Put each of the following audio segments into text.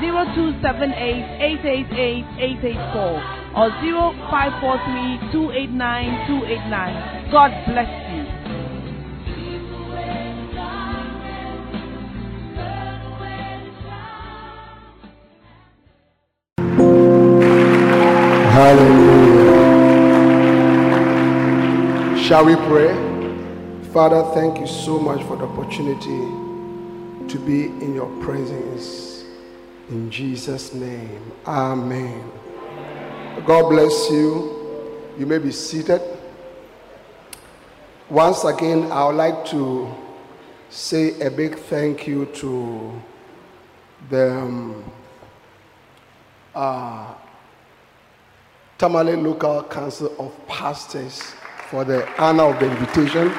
0278 888 884 or 0543 289 289. God bless you. Hallelujah. Shall we pray? Father, thank you so much for the opportunity to be in your presence. In Jesus' name, Amen. God bless you. You may be seated. Once again, I would like to say a big thank you to the um, uh, Tamale Local Council of Pastors for the honor of the invitation.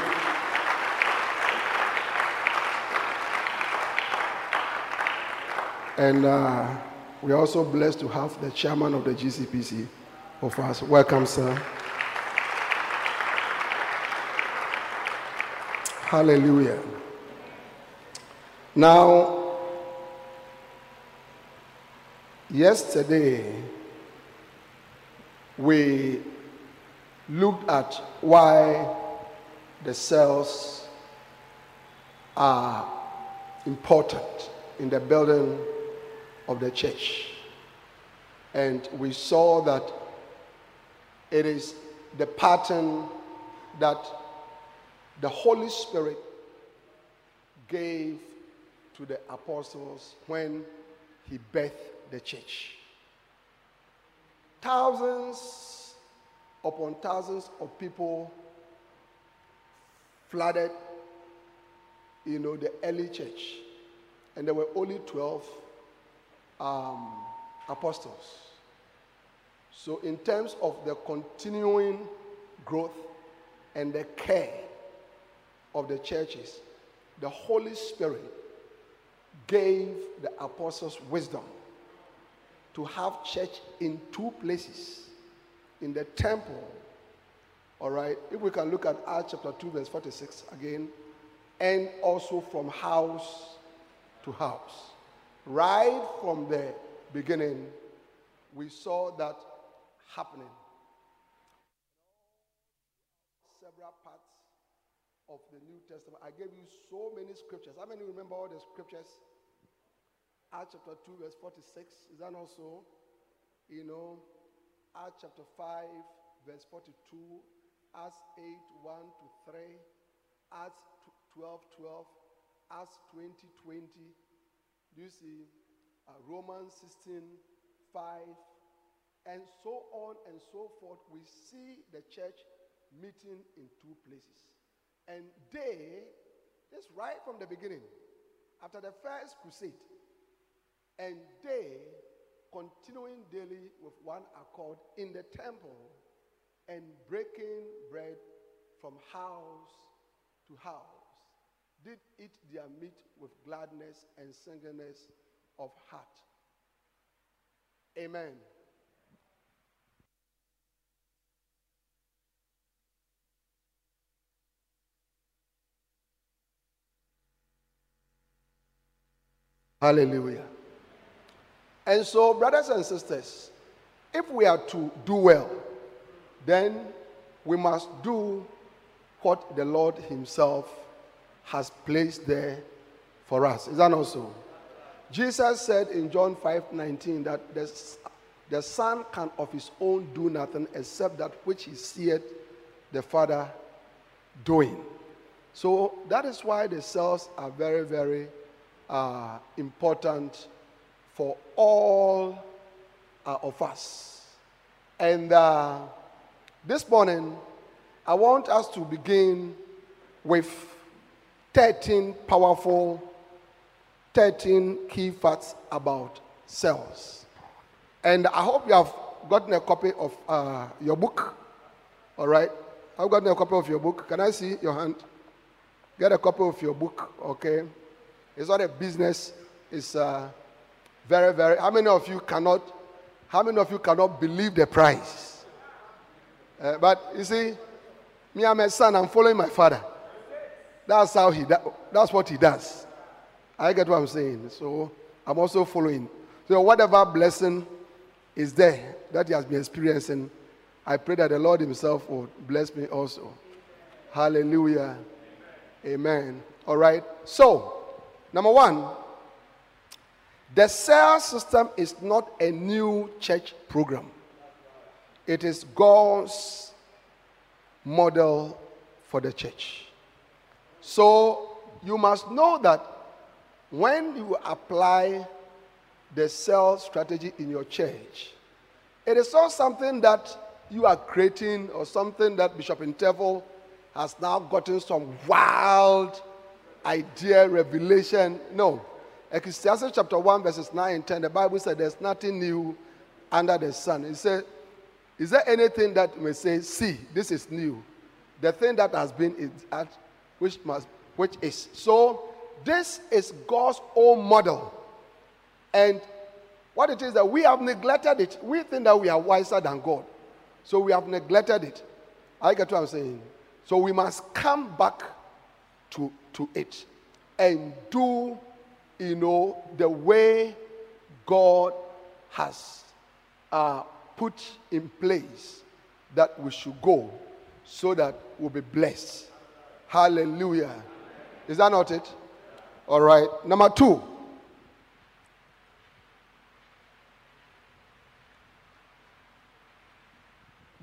And uh, we're also blessed to have the chairman of the GCPC of us. Welcome, sir. Hallelujah. Now, yesterday, we looked at why the cells are important in the building of the church. And we saw that it is the pattern that the Holy Spirit gave to the apostles when he birthed the church. Thousands upon thousands of people flooded, you know, the early church. And there were only 12 um, apostles. So, in terms of the continuing growth and the care of the churches, the Holy Spirit gave the apostles wisdom to have church in two places in the temple. All right, if we can look at Acts chapter 2, verse 46 again, and also from house to house. Right from the beginning, we saw that happening. Several parts of the New Testament. I gave you so many scriptures. How many remember all the scriptures? Acts chapter 2, verse 46. Is that not so? You know, Acts chapter 5, verse 42. Acts 8, 1 to 3. Acts 12, 12. Acts 20, 20. Do you see? Uh, Romans 16, 5. And so on and so forth. We see the church meeting in two places. And they, just right from the beginning, after the first crusade, and they continuing daily with one accord in the temple and breaking bread from house to house, did eat their meat with gladness and singleness of heart. Amen. Hallelujah. And so, brothers and sisters, if we are to do well, then we must do what the Lord Himself has placed there for us. Is that not so? Jesus said in John 5 19 that the, the Son can of his own do nothing except that which he seeth the Father doing. So that is why the cells are very, very uh, important for all uh, of us. And uh, this morning, I want us to begin with 13 powerful, 13 key facts about cells. And I hope you have gotten a copy of uh, your book. All right? I've gotten a copy of your book. Can I see your hand? Get a copy of your book, okay? It's not a business. It's uh, very, very. How many of you cannot? How many of you cannot believe the price? Uh, but you see, me, I'm a son. I'm following my father. That's how he. that's what he does. I get what I'm saying. So I'm also following. So whatever blessing is there that he has been experiencing, I pray that the Lord Himself will bless me also. Hallelujah. Amen. All right. So, number one, the cell system is not a new church program, it is God's model for the church. So, you must know that when you apply the cell strategy in your church, it is not something that you are creating or something that Bishop Interval has now gotten some wild idea, revelation. No. Ecclesiastes chapter 1, verses 9 and 10, the Bible said there's nothing new under the sun. It said, Is there anything that may say, see, this is new? The thing that has been is which must which is. So this is God's own model. And what it is that we have neglected it. We think that we are wiser than God. So we have neglected it. I get what I'm saying. So we must come back to, to it and do, you know, the way God has uh, put in place that we should go so that we'll be blessed. Hallelujah. Is that not it? All right. Number two.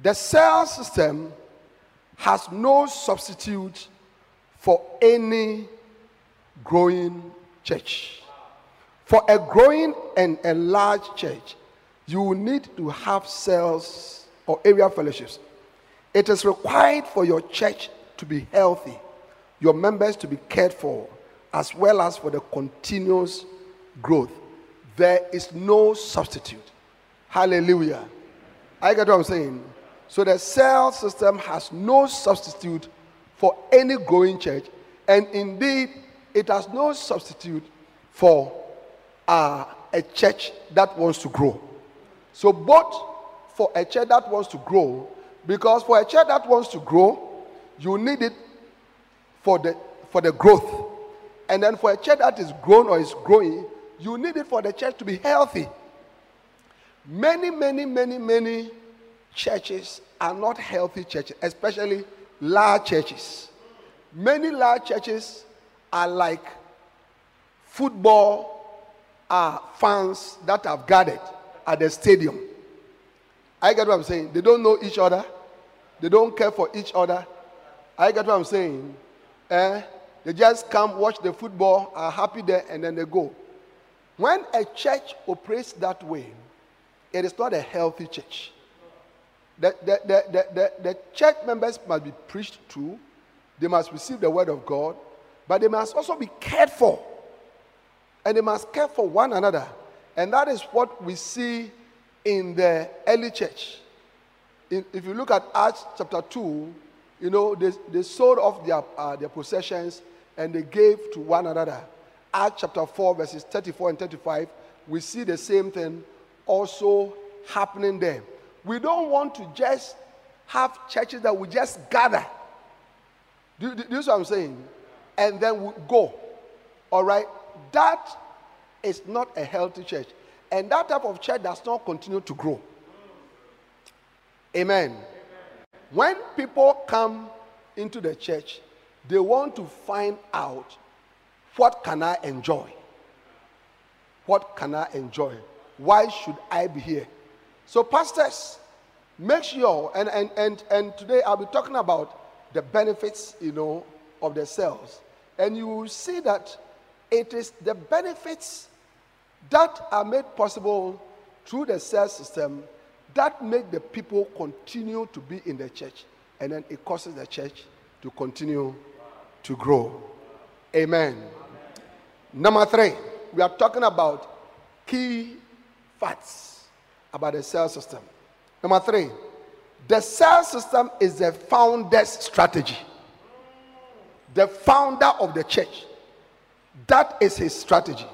The cell system has no substitute for any growing church. For a growing and a large church, you will need to have cells or area fellowships. It is required for your church to be healthy, your members to be cared for, as well as for the continuous growth. There is no substitute. Hallelujah. I get what I'm saying. So the cell system has no substitute for any growing church, and indeed, it has no substitute for uh, a church that wants to grow. So, both for a church that wants to grow, because for a church that wants to grow, you need it for the for the growth, and then for a church that is grown or is growing, you need it for the church to be healthy. Many, many, many, many churches are not healthy churches, especially large churches. Many large churches are like football uh, fans that have gathered at the stadium. I get what I'm saying. They don't know each other. They don't care for each other. I get what I'm saying. Eh? They just come, watch the football, are happy there, and then they go. When a church operates that way, it is not a healthy church. The, the, the, the, the, church members must be preached to, they must receive the word of God, but they must also be cared for. And they must care for one another. And that is what we see in the early church. In, if you look at Acts chapter 2, you know, they, they sold off their, uh, their possessions and they gave to one another. Acts chapter 4, verses 34 and 35, we see the same thing also happening there. We don't want to just have churches that we just gather. Do, do, do you see what I'm saying? And then we go. All right? That is not a healthy church. And that type of church does not continue to grow. Amen. When people come into the church, they want to find out what can I enjoy? What can I enjoy? Why should I be here? So, pastors, make sure, and, and, and, and today I'll be talking about the benefits, you know, of the cells. And you will see that it is the benefits that are made possible through the cell system that make the people continue to be in the church. And then it causes the church to continue to grow. Amen. Amen. Number three, we are talking about key facts about the cell system. Number three, the cell system is the founder's strategy. The founder of the church. That is his strategy.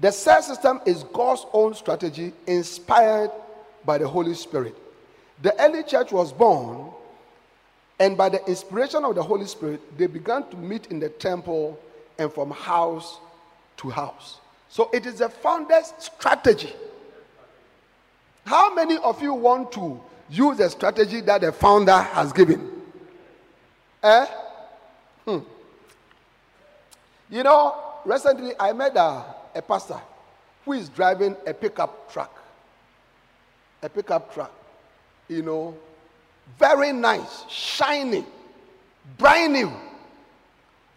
The cell system is God's own strategy inspired by the Holy Spirit. The early church was born, and by the inspiration of the Holy Spirit, they began to meet in the temple and from house to house. So it is the founder's strategy. How many of you want to use the strategy that the founder has given? Eh? Hmm. You know, recently I met a, a pastor who is driving a pickup truck. A pickup truck. You know, very nice, shiny, brand new.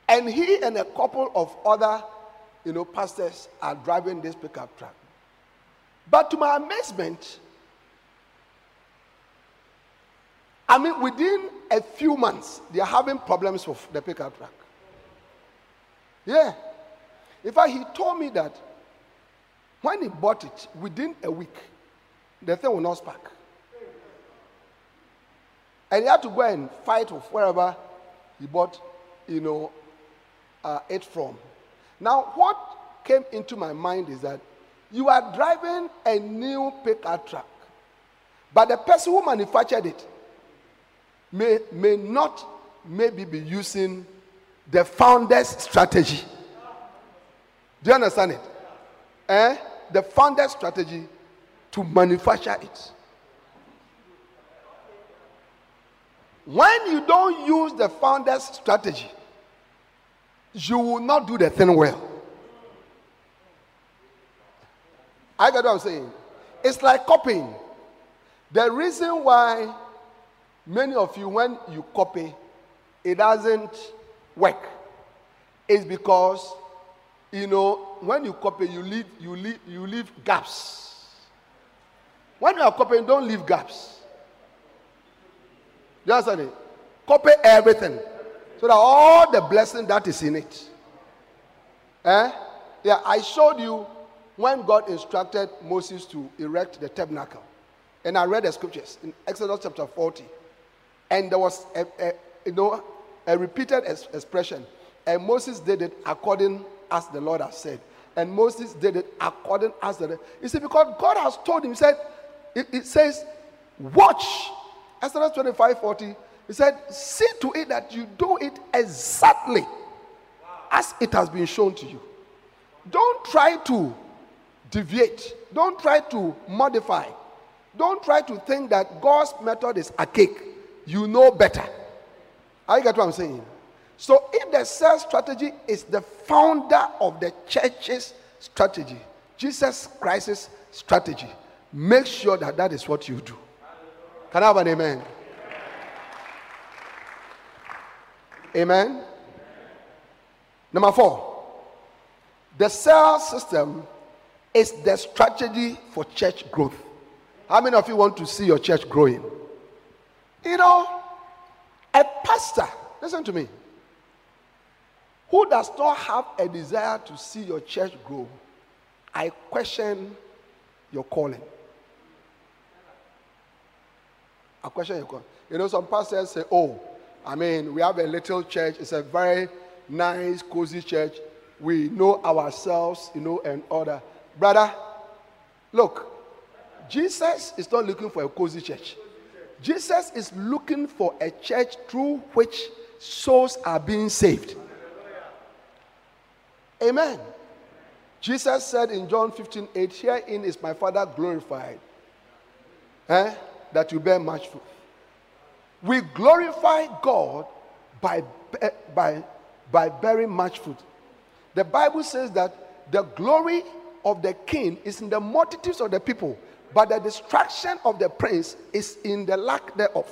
And he and a couple of other, you know, pastors are driving this pickup truck. But to my amazement, I mean, within a few months, they are having problems with the pickup truck. Yeah. In fact, he told me that when he bought it, within a week, the thing will not spark. And he had to go and fight with wherever he bought, you know, uh, it from. Now, what came into my mind is that you are driving a new pickup truck, but the person who manufactured it may, may not maybe be using the founder's strategy. Do you understand it? Eh? The founder's strategy to manufacture it. When you don't use the founder's strategy, you will not do the thing well. I get what I'm saying. It's like copying. The reason why many of you, when you copy, it doesn't work is because you know when you copy, you leave you leave you leave gaps. When you are copying, don't leave gaps. You understand it? Copy everything so that all the blessing that is in it. Eh? Yeah, I showed you when God instructed Moses to erect the tabernacle. And I read the scriptures in Exodus chapter 40. And there was a, a you know, a repeated expression. And Moses did it according as the Lord has said. And Moses did it according as the You see, because God has told him, he said, it, it says, watch. Exodus 25, 40. He said, see to it that you do it exactly as it has been shown to you. Don't try to deviate. Don't try to modify. Don't try to think that God's method is a cake. You know better. I get what I'm saying? So if the cell strategy is the founder of the church's strategy, Jesus Christ's strategy, make sure that that is what you do. Can I have an amen? Amen. Number four, the cell system is the strategy for church growth. How many of you want to see your church growing? You know, a pastor, listen to me, who does not have a desire to see your church grow, I question your calling. I question your calling. You know, some pastors say, oh, I mean, we have a little church. It's a very nice, cozy church. We know ourselves, you know, and other. Brother, look, Jesus is not looking for a cozy church. Jesus is looking for a church through which souls are being saved. Amen. Jesus said in John 15 8, Herein is my Father glorified, eh, that you bear much fruit. We glorify God by, eh, by, by bearing much fruit. The Bible says that the glory of the king is in the multitudes of the people, but the destruction of the prince is in the lack thereof.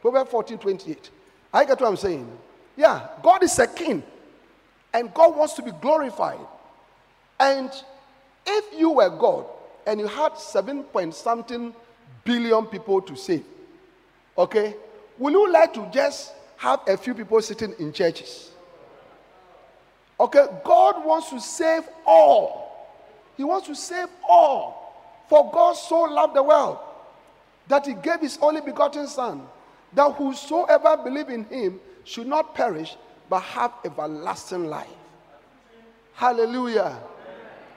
Proverbs 14 28. I get what I'm saying. Yeah, God is a king, and God wants to be glorified. And if you were God and you had seven point something billion people to save, okay, Would you like to just have a few people sitting in churches? Okay, God wants to save all. He wants to save all For God so loved the world that he gave his only begotten Son, that whosoever believe in him should not perish, but have everlasting life. Hallelujah.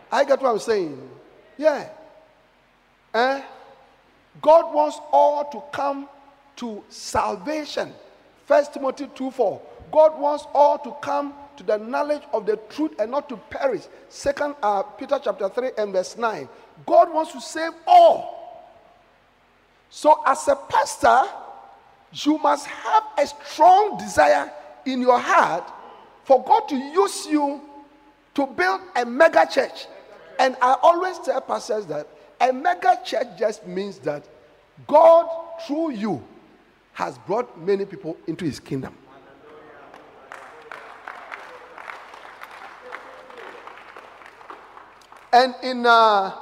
I get what I'm saying. Yeah. Eh? God wants all to come to salvation. First Timothy 2 4. God wants all to come to the knowledge of the truth and not to perish. Second uh, Peter chapter 3 and verse 9. God wants to save all. So, as a pastor, you must have a strong desire in your heart for God to use you to build a mega church. And I always tell pastors that a mega church just means that God, through you, has brought many people into his kingdom. And in uh,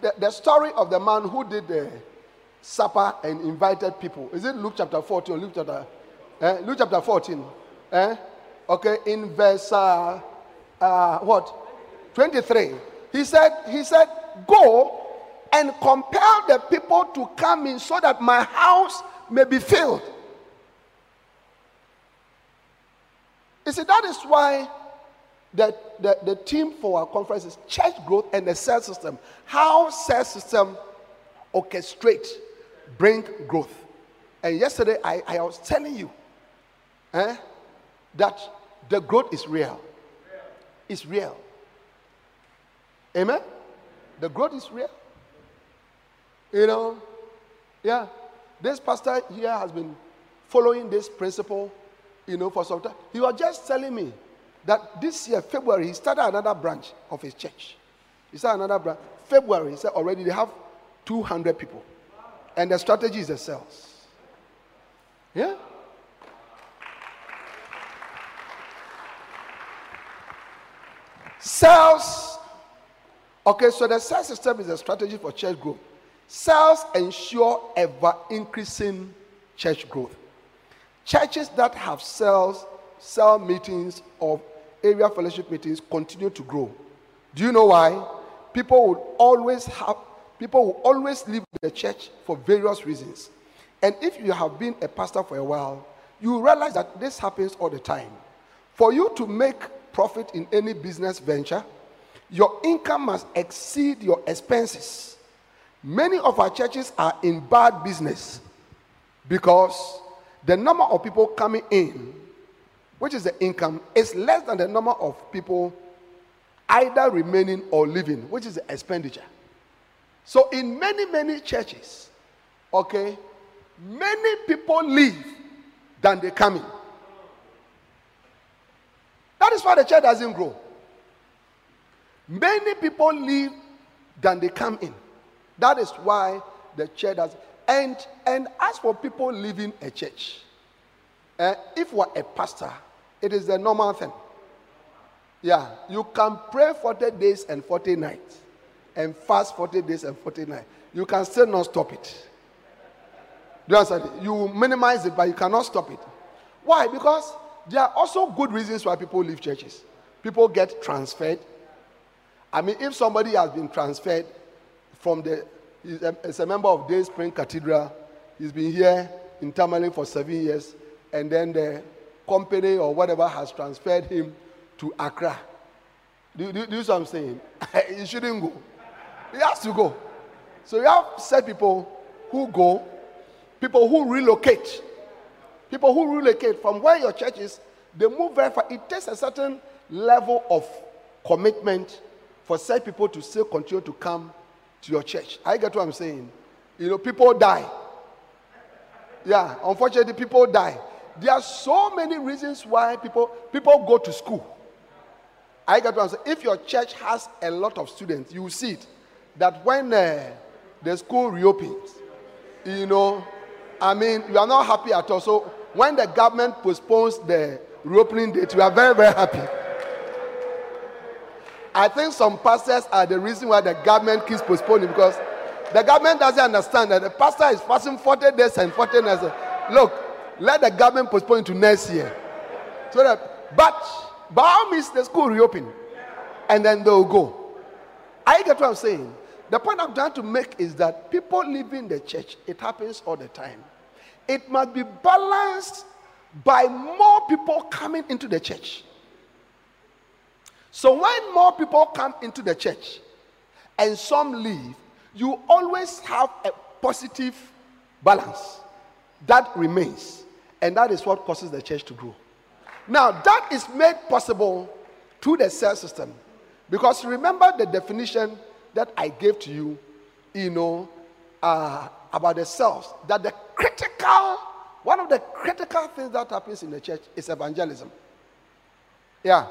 the, the story of the man who did the supper and invited people, is it Luke chapter 14 Luke chapter, eh? Luke chapter 14? Eh? Okay, in verse uh, uh, what? 23. He said, he said, go and compel the people to come in so that my house may be filled. You see, that is why the, the, the theme for our conference is church growth and the cell system. How cell system orchestrate, bring growth. And yesterday I, I was telling you eh, that the growth is real. It's real. Amen? The growth is real. You know, yeah. This pastor here has been following this principle, you know, for some time. He was just telling me that this year, February, he started another branch of his church. He started another branch. February, he said already they have 200 people. And the strategy is the cells. Yeah? Cells. Okay, so the cell system is a strategy for church growth. Cells ensure ever increasing church growth. Churches that have cells, cell meetings, or area fellowship meetings continue to grow. Do you know why? People will always have people will always leave the church for various reasons. And if you have been a pastor for a while, you realize that this happens all the time. For you to make profit in any business venture, your income must exceed your expenses. Many of our churches are in bad business because the number of people coming in, which is the income, is less than the number of people either remaining or leaving, which is the expenditure. So, in many, many churches, okay, many people leave than they come in. That is why the church doesn't grow. Many people leave than they come in. That is why the church does. And and as for people leaving a church, uh, if you are a pastor, it is the normal thing. Yeah, you can pray 40 days and 40 nights and fast 40 days and 40 nights. You can still not stop it. Do you understand? You minimize it, but you cannot stop it. Why? Because there are also good reasons why people leave churches. People get transferred. I mean, if somebody has been transferred from the, he's a, he's a member of Day Spring Cathedral, he's been here in Tamale for seven years, and then the company or whatever has transferred him to Accra. Do, do, do you see what I'm saying? he shouldn't go. He has to go. So you have set people who go, people who relocate. People who relocate from where your church is, they move very far. It takes a certain level of commitment for such people to still continue to come to your church. I get what I'm saying. You know, people die. Yeah, unfortunately, people die. There are so many reasons why people people go to school. I get what I'm saying. If your church has a lot of students, you see it that when uh, the school reopens, you know, I mean, you are not happy at all. So when the government postpones the reopening date, we are very, very happy. I think some pastors are the reason why the government keeps postponing because the government doesn't understand that the pastor is fasting 40 days and 40 days. Look, let the government postpone to next year. So that, but by all means, the school reopen and then they'll go. I get what I'm saying. The point I'm trying to make is that people leaving the church, it happens all the time. It must be balanced by more people coming into the church. So when more people come into the church and some leave, you always have a positive balance that remains. And that is what causes the church to grow. Now, that is made possible through the cell system. Because remember the definition that I gave to you, you know, uh, about the cells. That the critical, one of the critical things that happens in the church is evangelism. Yeah.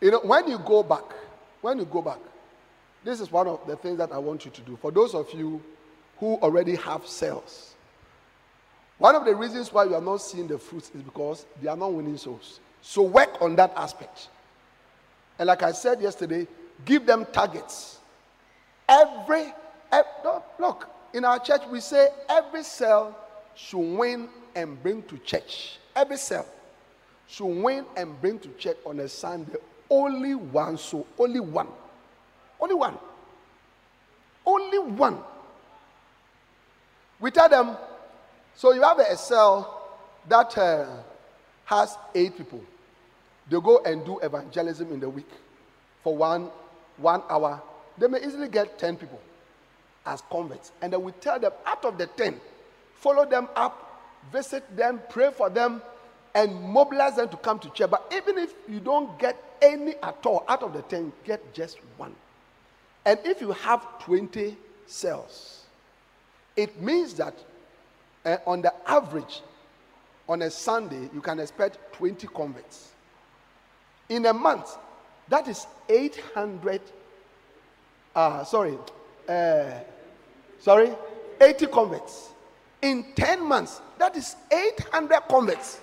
You know, when you go back, when you go back, this is one of the things that I want you to do. For those of you who already have cells, one of the reasons why you are not seeing the fruits is because they are not winning souls. So work on that aspect. And like I said yesterday, give them targets. Every, every look, in our church we say every cell should win and bring to church. Every cell should win and bring to church on a Sunday. Only one soul, only one. Only one. Only one. We tell them, so you have a cell that uh, has eight people. They go and do evangelism in the week for one, one hour. They may easily get 10 people as converts. And then we tell them, out of the 10, follow them up, visit them, pray for them, and mobilize them to come to church. But even if you don't get any at all out of the 10, get just one. And if you have 20 cells, it means that uh, on the average, on a Sunday, you can expect 20 converts. In a month, that is 800, uh, sorry, uh, sorry, 80 converts. In 10 months, that is 800 converts.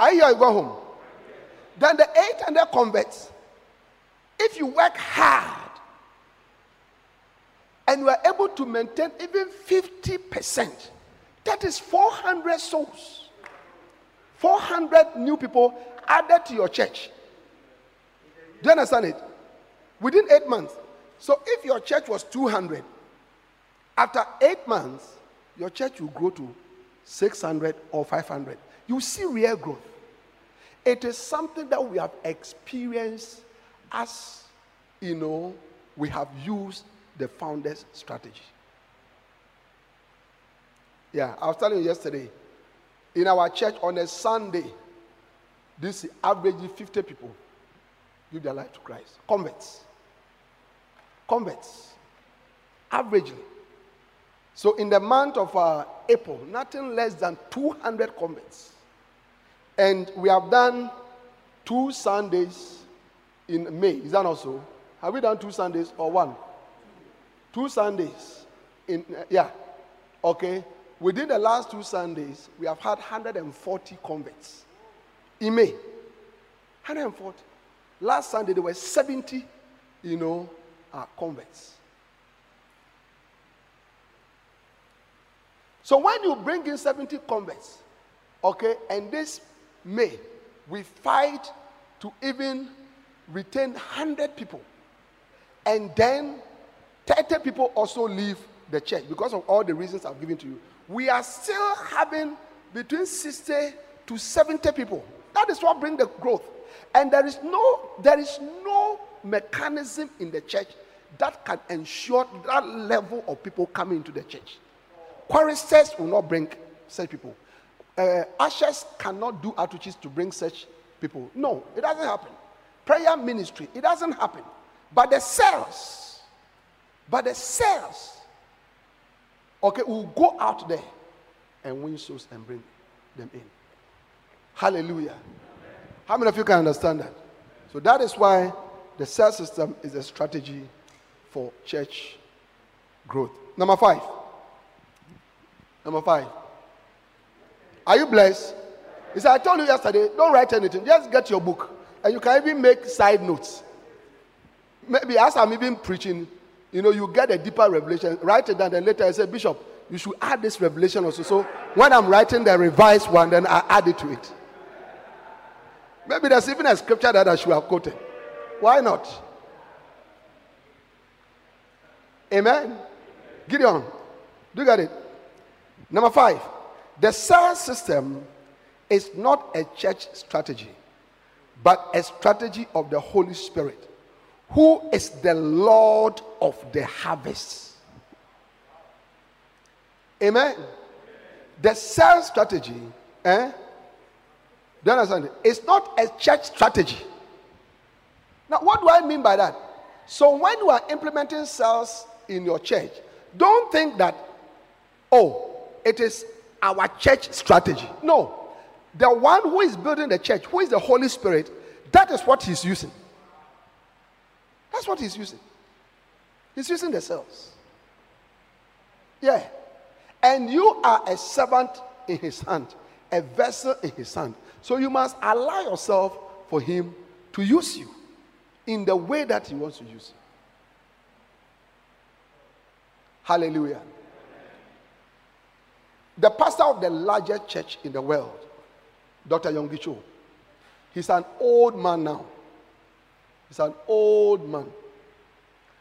Are you go home? Then the 800 converts, if you work hard and you are able to maintain even 50%, that is 400 souls. 400 new people added to your church. Do you understand it? Within eight months. So if your church was 200, after eight months, your church will grow to 600 or 500. You see real growth. It is something that we have experienced as, you know, we have used the founder's strategy. Yeah, I was telling you yesterday, in our church on a Sunday, this averagely 50 people give their life to Christ. Converts. Converts. Averagely. So in the month of uh, April, nothing less than 200 converts. And we have done two Sundays in May. Is that also? Have we done two Sundays or one? Two Sundays. In, uh, yeah. Okay. Within the last two Sundays, we have had 140 converts. In May. 140. Last Sunday, there were 70, you know, uh, converts. So when you bring in 70 converts, okay, and this May, we fight to even retain 100 people. And then 30 people also leave the church because of all the reasons I've given to you we are still having between 60 to 70 people. That is what brings the growth. And there is no there is no mechanism in the church that can ensure that level of people coming into the church. Choristers will not bring such people. Uh, ushers cannot do outreaches to bring such people. No, it doesn't happen. Prayer ministry, it doesn't happen. But the cells, but the cells Okay, we'll go out there and win souls and bring them in. Hallelujah. How many of you can understand that? So that is why the cell system is a strategy for church growth. Number five. Number five. Are you blessed? He said, I told you yesterday, don't write anything. Just get your book. And you can even make side notes. Maybe as I'm even preaching, you know, you get a deeper revelation. Write it down, then later I say, Bishop, you should add this revelation also. So when I'm writing the revised one, then I add it to it. Maybe there's even a scripture that I should have quoted. Why not? Amen. Gideon, look at it. Number five, the cell system is not a church strategy, but a strategy of the Holy Spirit, who is the Lord of the harvest. Amen. The cell strategy, eh? Do you understand? It's not a church strategy. Now, what do I mean by that? So, when you are implementing cells in your church, don't think that, oh, it is our church strategy. No. The one who is building the church, who is the Holy Spirit, that is what he's using. That's what he's using. He's using the cells. Yeah. And you are a servant in his hand, a vessel in his hand. So you must allow yourself for him to use you in the way that he wants to use you. Hallelujah. The pastor of the largest church in the world, Dr. Yonggi Cho, he's an old man now. He's an old man,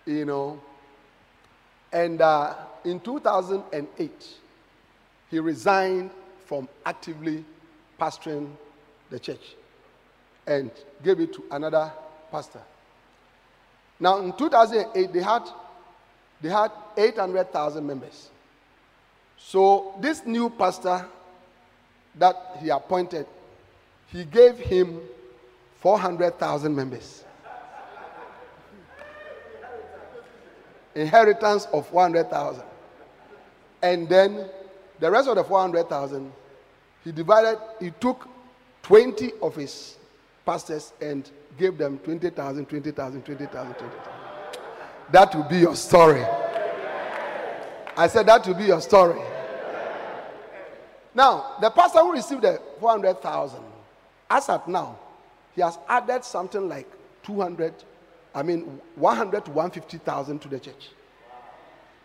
you know. And uh, in 2008, he resigned from actively pastoring the church and gave it to another pastor. Now, in 2008, they had, they had 800,000 members. So, this new pastor that he appointed, he gave him 400,000 members. Inheritance of 400,000. And then the rest of the 400,000, he divided, he took 20 of his pastors and gave them 20,000, 20,000, 20,000, 20,000. That will be your story. I said that will be your story. Now, the pastor who received the 400,000, as at now, he has added something like 200, I mean, 100 to 150,000 to the church.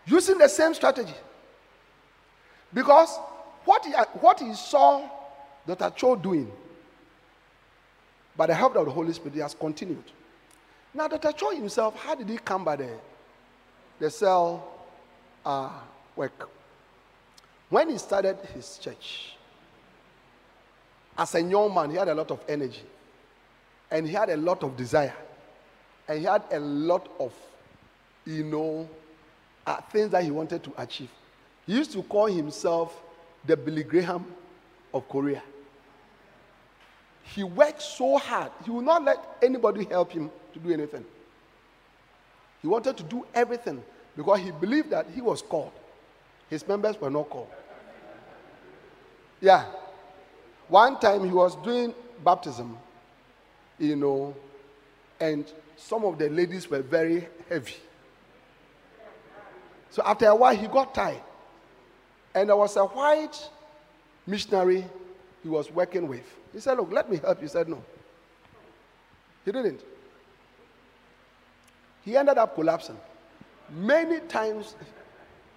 Using the same strategy. Because what he, what he saw Dr. Cho doing, by the help of the Holy Spirit, he has continued. Now, Dr. Cho himself, how did he come by the, the cell uh, work? When he started his church, as a young man, he had a lot of energy and he had a lot of desire and he had a lot of, you know, uh, things that he wanted to achieve. He used to call himself the Billy Graham of Korea. He worked so hard, he would not let anybody help him to do anything. He wanted to do everything because he believed that he was called. His members were not called. Yeah. One time he was doing baptism, you know, and some of the ladies were very heavy. So after a while, he got tired. And there was a white missionary he was working with. He said, Look, let me help you. He said, No. He didn't. He ended up collapsing. Many times,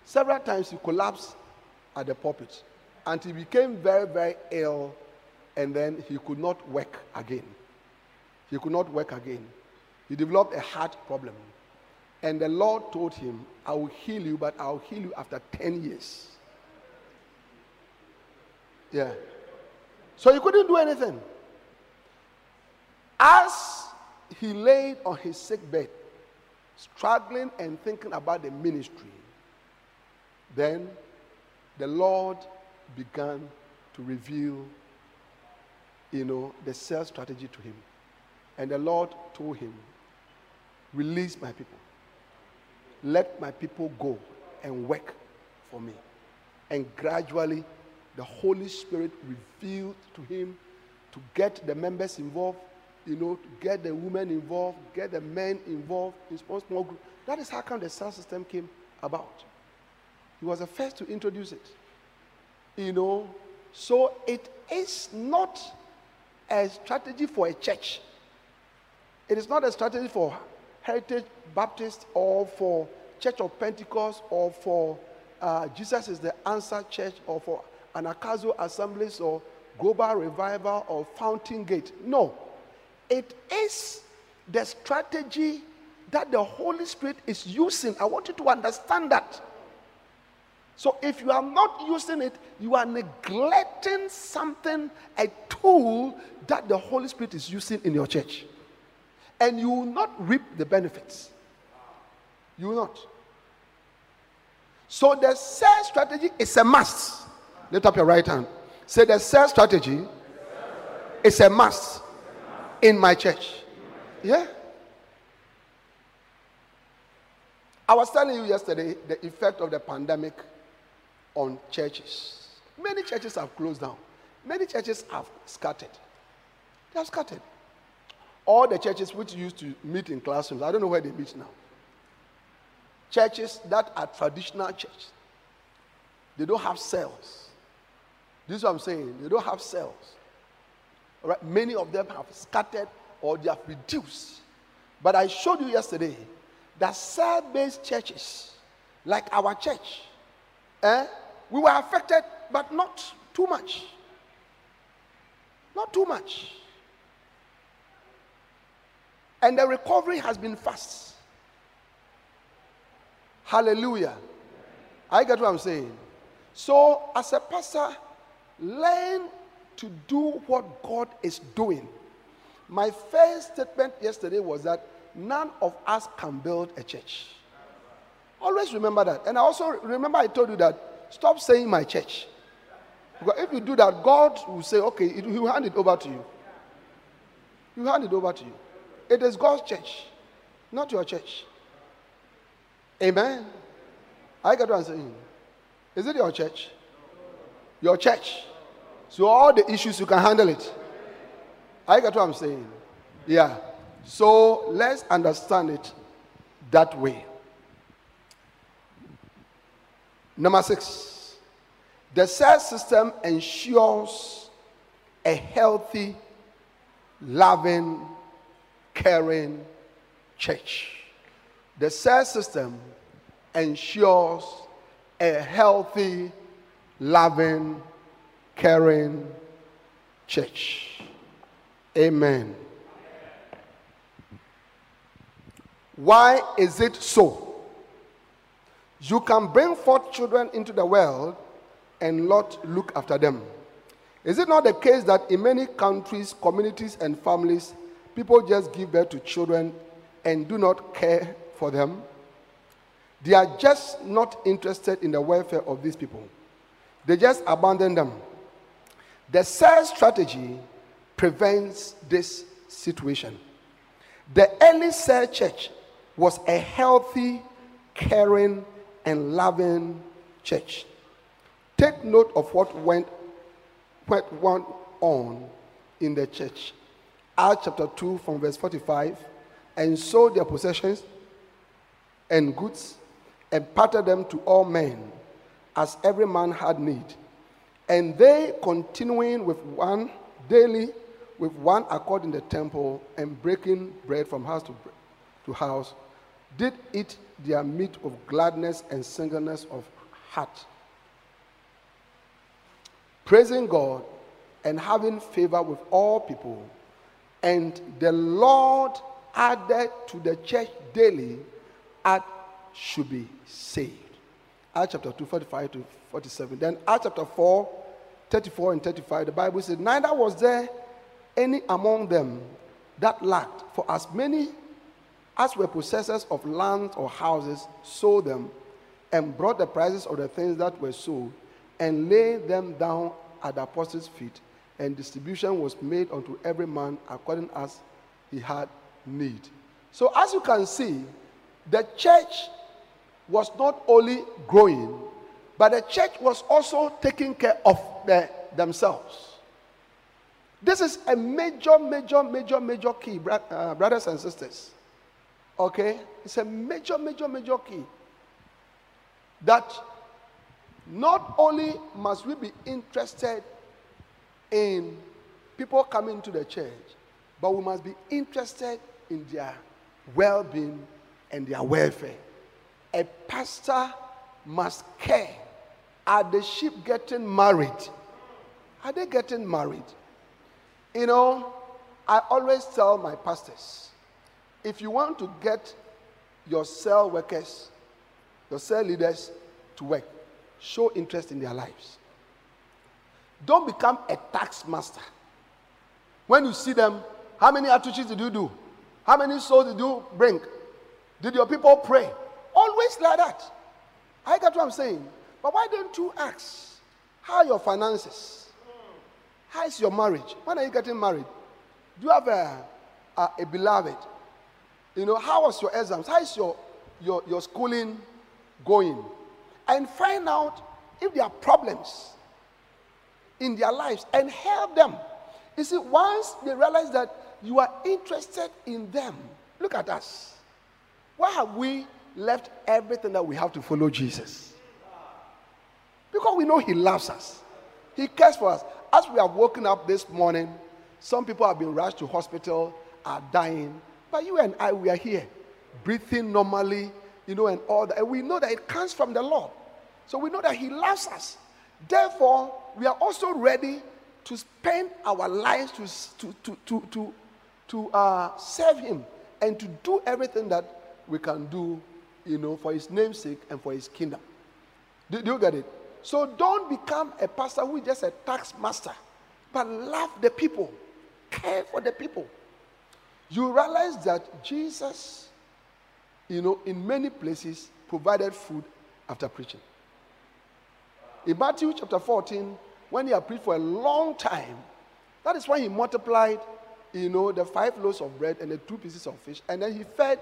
several times, he collapsed at the pulpit. And he became very, very ill. And then he could not work again. He could not work again. He developed a heart problem. And the Lord told him, I will heal you, but I'll heal you after 10 years. Yeah. So he couldn't do anything. As he laid on his sick bed, struggling and thinking about the ministry, then the Lord began to reveal, you know, the cell strategy to him. And the Lord told him, Release my people. Let my people go and work for me. And gradually, the Holy Spirit revealed to him to get the members involved, you know, get the women involved, get the men involved in small, small group. That is how come the cell system came about. He was the first to introduce it. You know, so it is not a strategy for a church. It is not a strategy for Heritage Baptist or for Church of Pentecost or for uh, Jesus is the Answer Church or for Anagkazo Assemblies or Global Revival or Fountain Gate. No. It is the strategy that the Holy Spirit is using. I want you to understand that. So if you are not using it, you are neglecting something, a tool that the Holy Spirit is using in your church. And you will not reap the benefits. You will not. So the cell strategy is a must. Lift up your right hand. Say the cell strategy is a must in my church. Yeah. I was telling you yesterday the effect of the pandemic on churches. Many churches have closed down. Many churches have scattered. They have scattered. All the churches which used to meet in classrooms, I don't know where they meet now. Churches that are traditional churches, they don't have cells. This is what I'm saying. They don't have cells. Right? Many of them have scattered or they have reduced. But I showed you yesterday that cell based churches, like our church, eh, we were affected, but not too much. Not too much. And the recovery has been fast. Hallelujah. I get what I'm saying. So, as a pastor, learn to do what God is doing. My first statement yesterday was that none of us can build a church. Always remember that. And I also remember I told you that stop saying my church. Because if you do that, God will say, okay, He will hand it over to you. He will hand it over to you. It is God's church, not your church. Amen. I got to saying. Is it your church? Your church. So all the issues you can handle it. I get what I'm saying. Yeah. So let's understand it that way. Number six, the cell system ensures a healthy, loving, caring church. The cell system ensures a healthy, loving, caring church. Amen. Why is it so? You can bring forth children into the world and not look after them. Is it not the case that in many countries, communities, and families, people just give birth to children and do not care for them? They are just not interested in the welfare of these people. They just abandon them. The cell strategy prevents this situation. The early cell church was a healthy, caring, and loving church. Take note of what went, what went on in the church. Acts chapter 2, from verse 45, and sold their possessions and goods and parted them to all men as every man had need. And they, continuing with one daily, with one accord in the temple, and breaking bread from house to, to house, did eat their meat of gladness and singleness of heart, praising God and having favor with all people. And the Lord added to the church daily at should be saved. Acts chapter 2, 45 to 47. Then Acts chapter 4, 34 and 35, the Bible says, Neither was there any among them that lacked, for as many as were possessors of lands or houses sold them and brought the prices of the things that were sold and laid them down at the apostles' feet, and distribution was made unto every man according as he had need. So, as you can see, the church was not only growing, but the church was also taking care of the, themselves. This is a major, major, major, major key, uh, brothers and sisters. Okay? It's a major, major, major key. That not only must we be interested in people coming to the church, but we must be interested in their well being and their welfare. A pastor must care. Are the sheep getting married? Are they getting married? You know, I always tell my pastors if you want to get your cell workers, your cell leaders to work, show interest in their lives. Don't become a tax master. When you see them, how many outreaches did you do? How many souls did you bring? Did your people pray? Always like that. I get what I'm saying. But why don't you ask? How are your finances? How is your marriage? When are you getting married? Do you have a, a, a beloved? You know, how was your exams? How is your, your, your schooling going? And find out if there are problems in their lives and help them. You see, once they realize that you are interested in them, look at us. Why have we left everything that we have to follow Jesus? Because we know He loves us, He cares for us. As we have woken up this morning, some people have been rushed to hospital, are dying, but you and I, we are here, breathing normally, you know, and all that. And we know that it comes from the Lord. So we know that He loves us. Therefore, we are also ready to spend our lives to, to, to, to, to, to uh, serve Him and to do everything that we can do, you know, for His name's sake and for His kingdom. Do, do you get it? So don't become a pastor who is just a tax master, but love the people, care for the people. You realize that Jesus, you know, in many places provided food after preaching. In Matthew chapter 14, when he had preached for a long time, that is why he multiplied, you know, the five loaves of bread and the two pieces of fish, and then he fed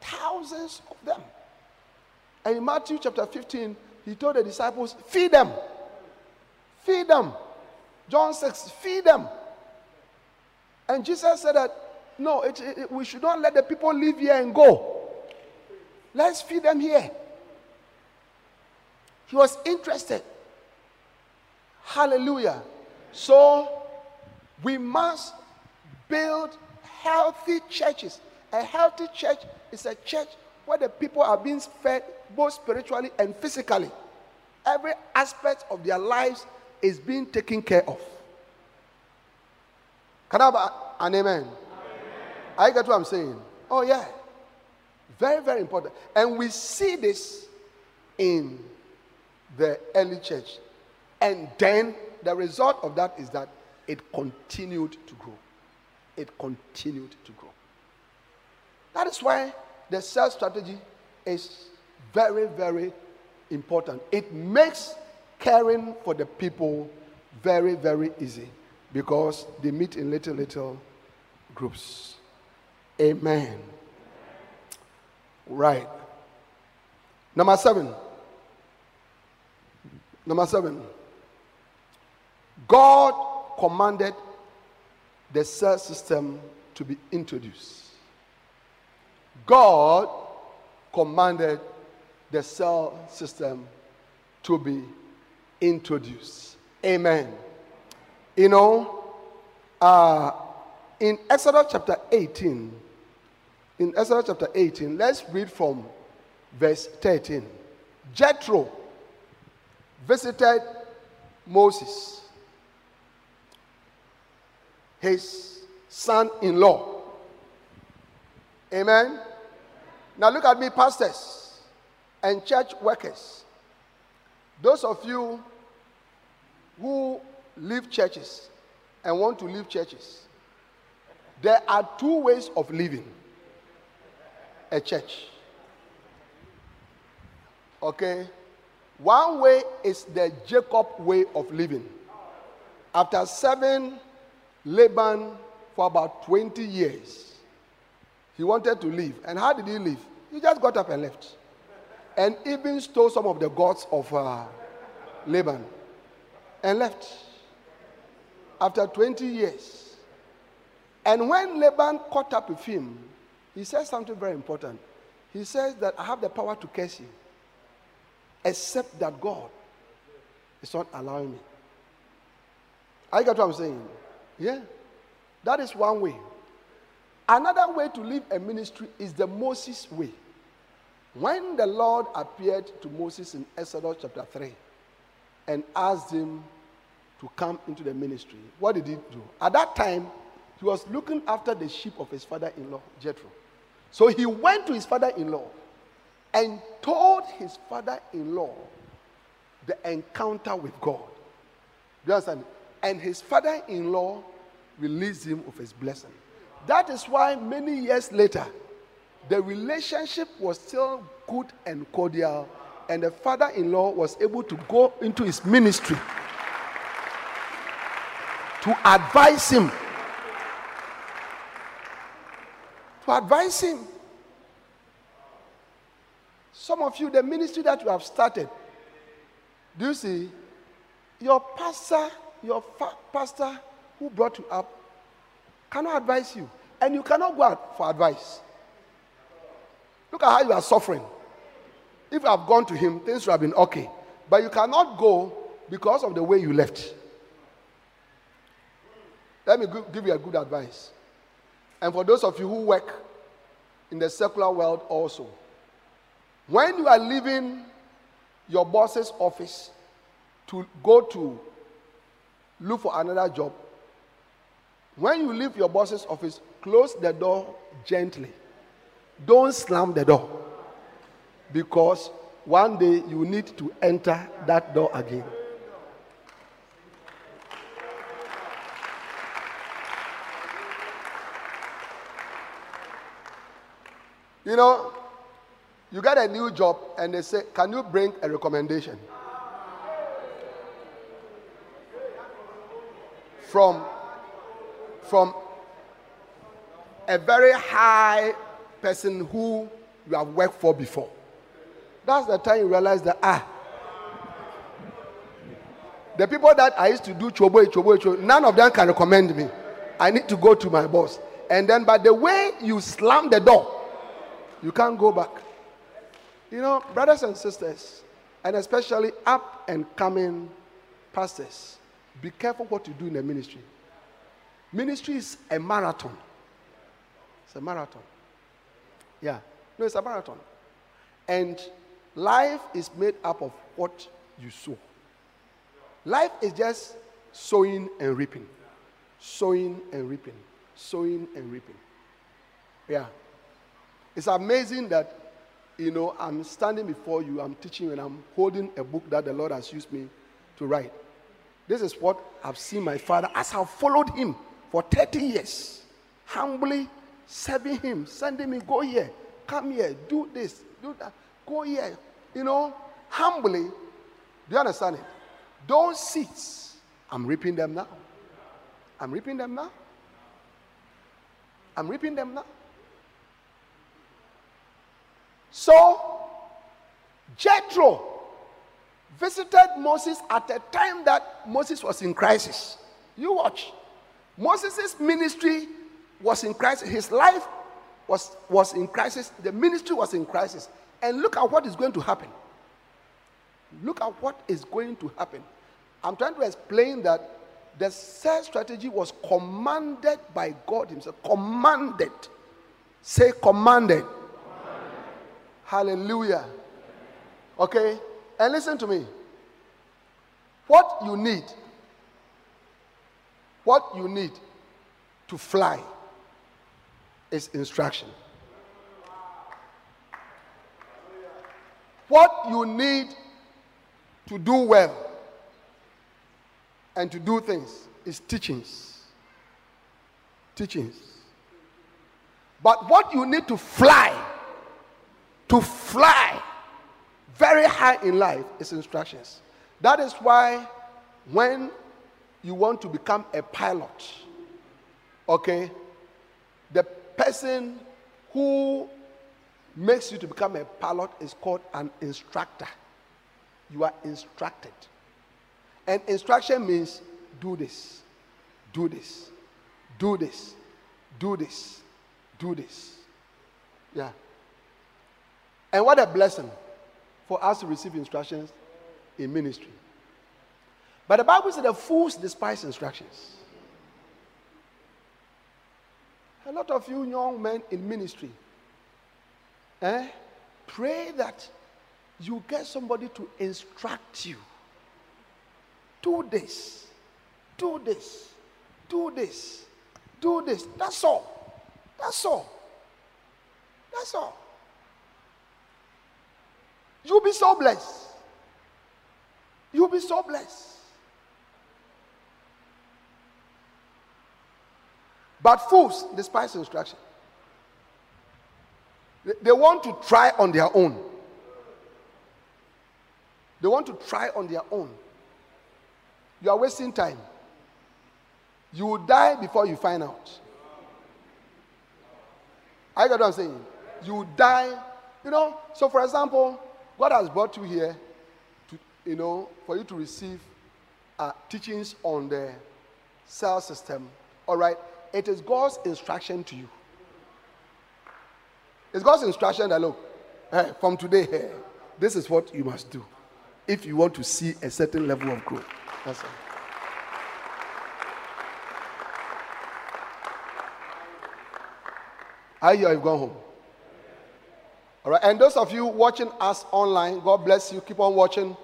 thousands of them. And in Matthew chapter 15, he told the disciples, Feed them. Feed them. John 6, feed them. And Jesus said that, no, it, it, we should not let the people leave here and go. Let's feed them here. He was interested. Hallelujah. So we must build healthy churches. A healthy church is a church where the people are being fed both spiritually and physically. Every aspect of their lives is being taken care of. Can I have an amen? amen? I get what I'm saying. Oh, yeah. Very, very important. And we see this in the early church. And then the result of that is that it continued to grow. It continued to grow. That is why the cell strategy is very, very important. It makes caring for the people very, very easy because they meet in little, little groups. Amen. Right. Number seven. Number seven. God commanded the cell system to be introduced. God commanded the cell system to be introduced. Amen. You know, uh, in Exodus chapter 18, in Exodus chapter 18, let's read from verse 13. Jethro visited Moses, his son in law. Amen. Now look at me, pastors and church workers. Those of you who leave churches and want to leave churches, there are two ways of living a church. Okay? One way is the Jacob way of living. After serving Laban for about 20 years, he wanted to leave. And how did he leave? He just got up and left. And even stole some of the gods of uh, Laban and left. After 20 years. And when Laban caught up with him, he said something very important. He says that I have the power to curse you, except that God is not allowing me. I got what I'm saying? Yeah. That is one way. Another way to live a ministry is the Moses way. When the Lord appeared to Moses in Exodus chapter 3 and asked him to come into the ministry, what did he do? At that time, he was looking after the sheep of his father in law, Jethro. So he went to his father in law and told his father in law the encounter with God. Do you understand? And his father in law released him of his blessing. That is why many years later, the relationship was still good and cordial, and the father in law was able to go into his ministry to advise him. To advise him. Some of you, the ministry that you have started, do you see? Your pastor, your fa- pastor who brought you up, cannot advise you. And you cannot go out for advice. Look at how you are suffering. If you have gone to him, things would have been okay. But you cannot go because of the way you left. Let me give you a good advice. And for those of you who work in the secular world also, when you are leaving your boss's office to go to look for another job, when you leave your boss's office, close the door gently. Don't slam the door. Because one day you need to enter that door again. You know, you got a new job and they say, Can you bring a recommendation? From, from a very high person who you have worked for before. That's the time you realize that, ah, the people that I used to do chobo, chobo, chobo, none of them can recommend me. I need to go to my boss. And then, by the way you slam the door, you can't go back. You know, brothers and sisters, and especially up and coming pastors, be careful what you do in the ministry. Ministry is a marathon. It's a marathon. Yeah. No, it's a marathon. And life is made up of what you sow. Life is just sowing and reaping. Sowing and reaping. Sowing and reaping. Yeah. It's amazing that, you know, I'm standing before you, I'm teaching, and I'm holding a book that the Lord has used me to write. This is what I've seen my father as I've followed him for 30 years, humbly serving him, sending me, go here, come here, do this, do that, go here. You know, humbly. Do you understand it? Those seeds, I'm reaping them now. I'm reaping them now. I'm reaping them now. So, Jethro visited Moses at a time that Moses was in crisis. You watch. Moses' ministry was in crisis. His life was, was in crisis. The ministry was in crisis. And look at what is going to happen. Look at what is going to happen. I'm trying to explain that the cell strategy was commanded by God Himself. Commanded. Say commanded. commanded. Hallelujah. Okay? And listen to me. What you need, what you need to fly is instruction. What you need to do well and to do things is teachings. Teachings. But what you need to fly, to fly very high in life is instructions. That is why when you want to become a pilot, okay, the person who makes you to become a pilot is called an instructor. You are instructed. And instruction means do this, do this, do this, do this, do this. Yeah. And what a blessing for us to receive instructions in ministry. But the Bible says the fools despise instructions. A lot of you young men in ministry, eh, pray that you get somebody to instruct you. Do this, do this, do this, do this. That's all. That's all. That's all. You'll be so blessed. You'll be so blessed. But fools despise instruction. They want to try on their own. They want to try on their own. You are wasting time. You will die before you find out. I get what I'm saying? You will die. You know, so for example, God has brought you here to, you know, for you to receive uh, teachings on the cell system. All right? It is God's instruction to you. It's God's instruction that look, hey, from today, hey, this is what you must do if you want to see a certain level of growth. That's all. How you have gone home? All right. And those of you watching us online, God bless you. Keep on watching.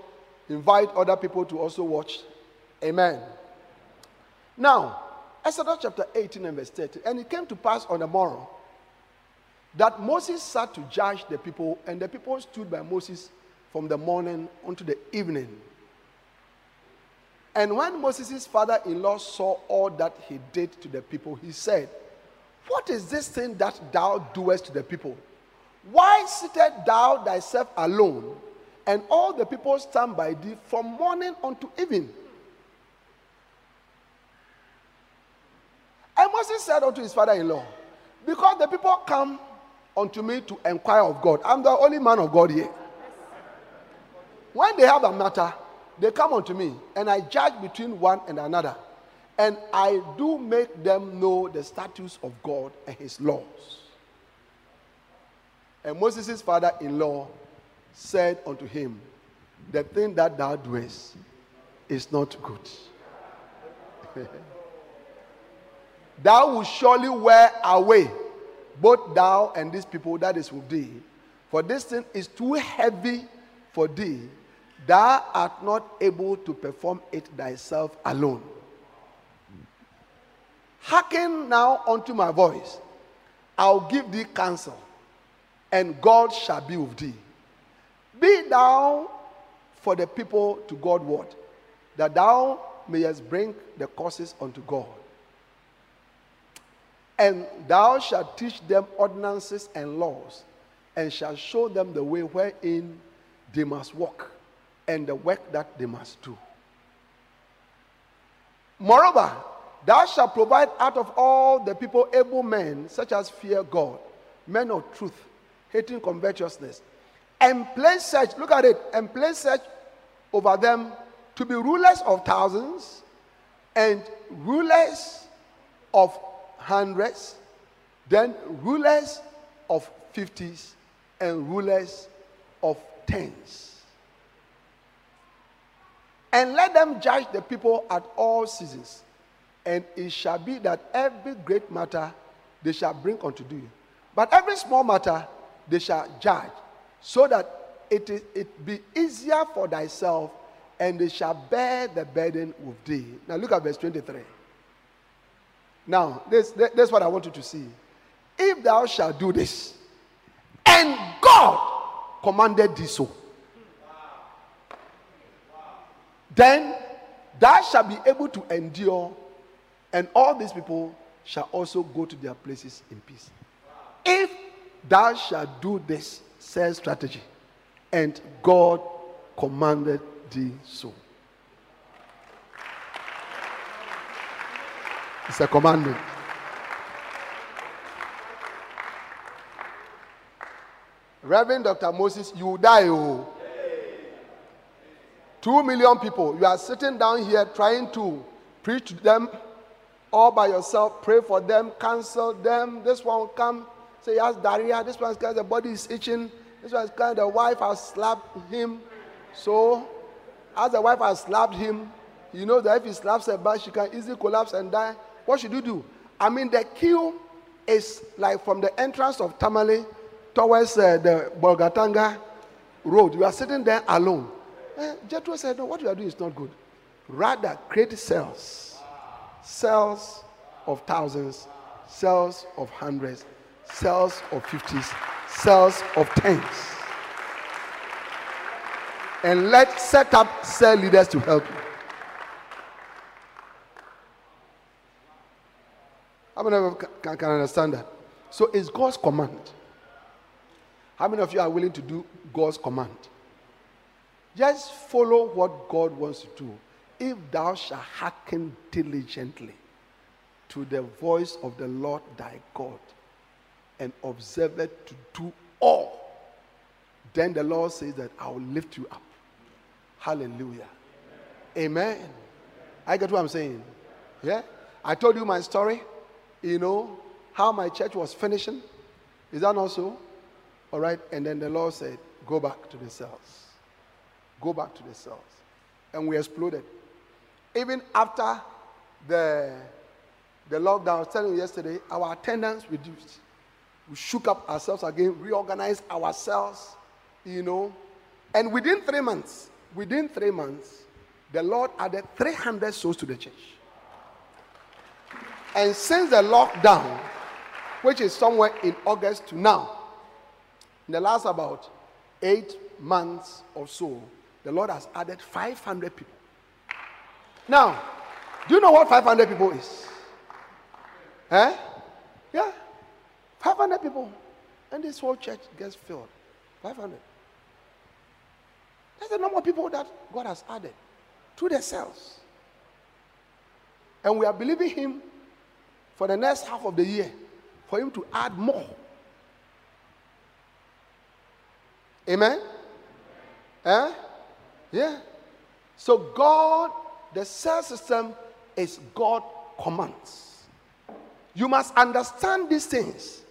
Invite other people to also watch. Amen. Now, Exodus chapter 18 and verse 30. And it came to pass on the morrow that Moses sat to judge the people, and the people stood by Moses from the morning unto the evening. And when Moses' father in law saw all that he did to the people, he said, What is this thing that thou doest to the people? Why sittest thou thyself alone, and all the people stand by thee from morning unto evening? And Moses said unto his father in law, Because the people come unto me to inquire of God, I'm the only man of God here. When they have a matter, they come unto me, and I judge between one and another. And I do make them know the statutes of God and his laws. And Moses' father in law said unto him, The thing that thou doest is not good. thou wilt surely wear away both thou and these people that is with thee. For this thing is too heavy for thee thou art not able to perform it thyself alone. Hearken now unto my voice. I'll give thee counsel, and God shall be with thee. Be thou for the people to God word, that thou mayest bring the causes unto God. And thou shalt teach them ordinances and laws, and shalt show them the way wherein they must walk and the work that they must do. Moreover, thou shalt provide out of all the people able men, such as fear God, men of truth, hating covetousness, and place such, look at it, and place such over them to be rulers of thousands and rulers of hundreds, then rulers of fifties and rulers of tens and let them judge the people at all seasons. And it shall be that every great matter they shall bring unto thee. But every small matter they shall judge, so that it, is, it be easier for thyself, and they shall bear the burden with thee. Now look at verse 23. Now, this, this is what I want you to see. If thou shalt do this, and God commanded thee so, then thou shalt be able to endure, and all these people shall also go to their places in peace. If thou shalt do this cell strategy, and God commanded thee so. It's a commandment. Reverend Dr. Moses, you die. Oh. Two million people. You are sitting down here trying to preach to them all by yourself, pray for them, counsel them. This one will come, say he has diarrhea. This one's kind the body is itching. This one's kind the wife has slapped him. So, as the wife has slapped him, you know that if he slaps her back, she can easily collapse and die. What should you do? I mean, the queue is like from the entrance of Tamale towards uh, the Bolgatanga road. You are sitting there alone. Uh, Jethro said, No, what you are doing is not good. Rather, create cells. Cells of thousands, cells of hundreds, cells of fifties, cells of tens. And let set up cell leaders to help you. How many of you can, understand that? So it's God's command. How many of you are willing to do God's command? Just follow what God wants to do. If thou shalt hearken diligently to the voice of the Lord thy God and observe it to do all, then the Lord says that I will lift you up. Hallelujah. Amen. Amen. I get what I'm saying. Yeah? I told you my story, you know, how my church was finishing. Is that not so? All right. And then the Lord said, Go back to the cells. Go back to the cells. And we exploded. Even after the, the lockdown, I was telling you yesterday, our attendance reduced. We shook up ourselves again, reorganized ourselves, you know. And within three months, within three months, the Lord added 300 souls to the church. And since the lockdown, which is somewhere in August to now, in the last about eight months or so, the Lord has added 500 people. Now, do you know what 500 people is? Eh? Yeah. 500 people. And this whole church gets filled. 500. That's the number of people that God has added to the cells. And we are believing Him for the next half of the year for Him to add more. Amen? Eh? Yeah. So, God, the cell system is God commands. You must understand these things.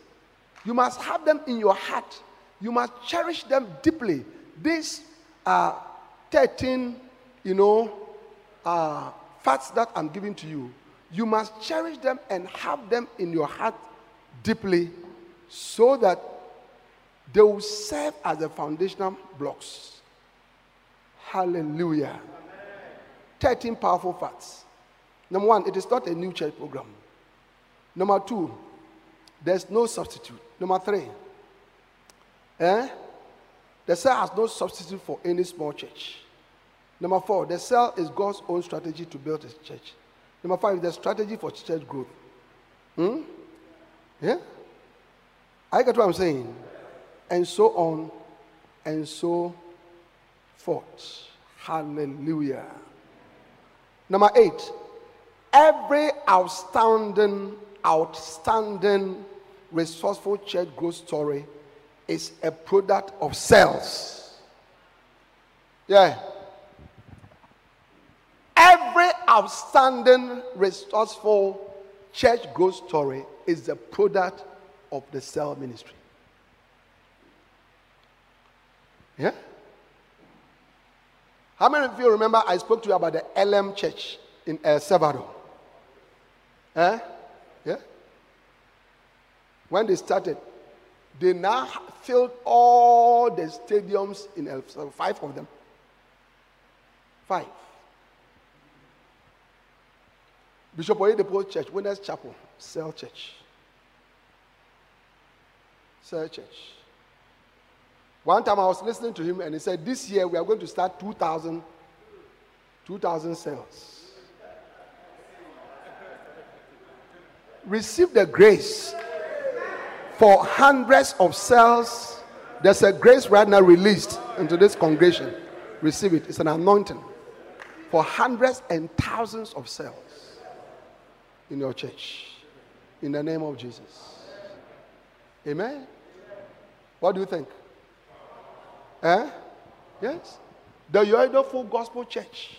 You must have them in your heart. You must cherish them deeply. These are 13, you know, uh, facts that I'm giving to you. You must cherish them and have them in your heart deeply so that they will serve as the foundational blocks. Hallelujah. 13 powerful facts. Number one, it is not a new church program. Number two, there's no substitute. Number three, eh? the cell has no substitute for any small church. Number four, the cell is God's own strategy to build a church. Number five, is the strategy for church growth. Hmm? Yeah? I get what I'm saying. And so on and so forth. Hallelujah. Number eight, every outstanding, outstanding, resourceful church growth story is a product of cells. Yeah. Every outstanding, resourceful church growth story is the product of the cell ministry. Yeah? How many of you remember I spoke to you about the Elim Church in El Salvador? Eh? Yeah? When they started, they now filled all the stadiums in El Salvador, five of them. Five. Bishop Oyedepo Church, Winners Chapel, Cell Church. Cell Church. One time I was listening to him and he said, This year we are going to start 2,000 2,000 cells. Receive the grace for hundreds of cells. There's a grace right now released into this congregation. Receive it. It's an anointing for hundreds and thousands of cells in your church. In the name of Jesus. Amen. What do you think? Eh? Yes. The Yoido Full Gospel Church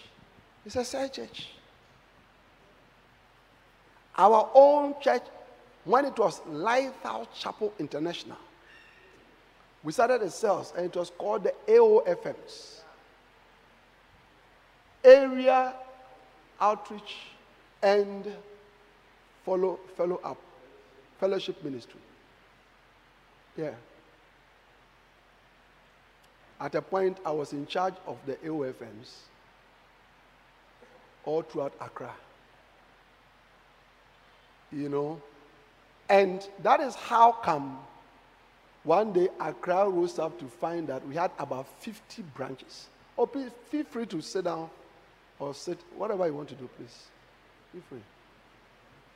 is a side church. Our own church, when it was Lighthouse Chapel International, we started the cells and it was called the AOFMs. Area Outreach and Follow, follow Up Fellowship Ministry. Yeah. At a point, I was in charge of the AOFMs all throughout Accra. You know? And that is how come One day, Accra rose up to find that we had about 50 branches. Oh, please feel free to sit down or sit, whatever you want to do, please. Feel free.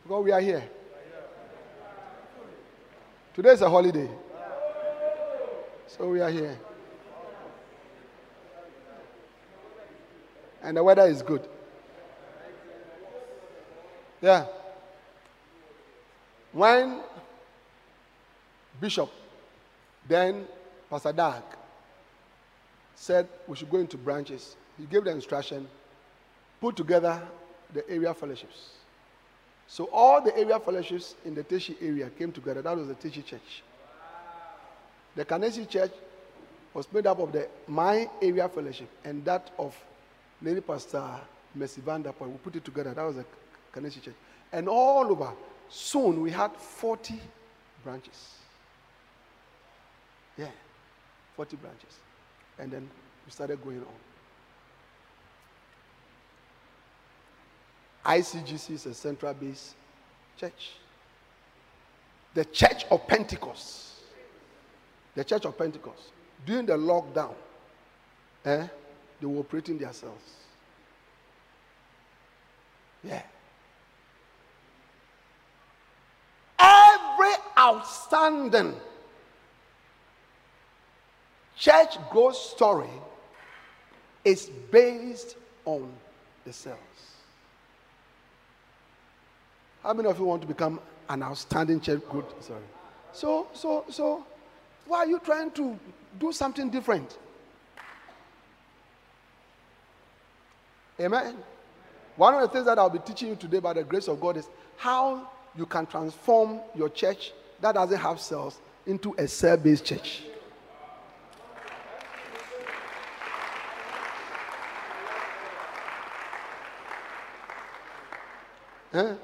Because we are here. Today is a holiday. So we are here. And the weather is good. Yeah. When Bishop, then Pastor Dag, said we should go into branches, he gave the instruction put together the area fellowships. So all the area fellowships in the Teshie area came together. That was the Teshie church. The Kaneshie church was made up of the my area fellowship and that of Lady Pastor Mercy Vanderpool. We put it together. That was the Kaneshie church. And all over, soon we had 40 branches. Yeah, 40 branches. And then we started going on. ICGC is a central base church. The Church of Pentecost. The Church of Pentecost. During the lockdown, eh, they were operating themselves. Yeah. Every outstanding church growth story is based on the cells. How many of you want to become an outstanding church good? Sorry. So, so, so, why are you trying to do something different? Amen. One of the things that I'll be teaching you today by the grace of God is how you can transform your church that doesn't have cells into a cell based church. Eh?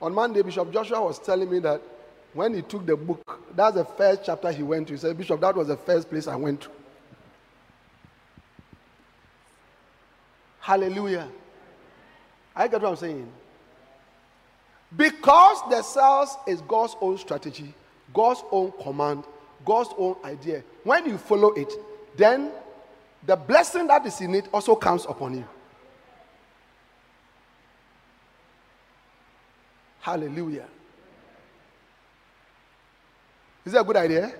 On Monday, Bishop Joshua was telling me that when he took the book, that's the first chapter he went to. He said, Bishop, that was the first place I went to. Hallelujah. I get what I'm saying. Because the cells is God's own strategy, God's own command, God's own idea. When you follow it, then the blessing that is in it also comes upon you. Hallelujah. Is that a good idea?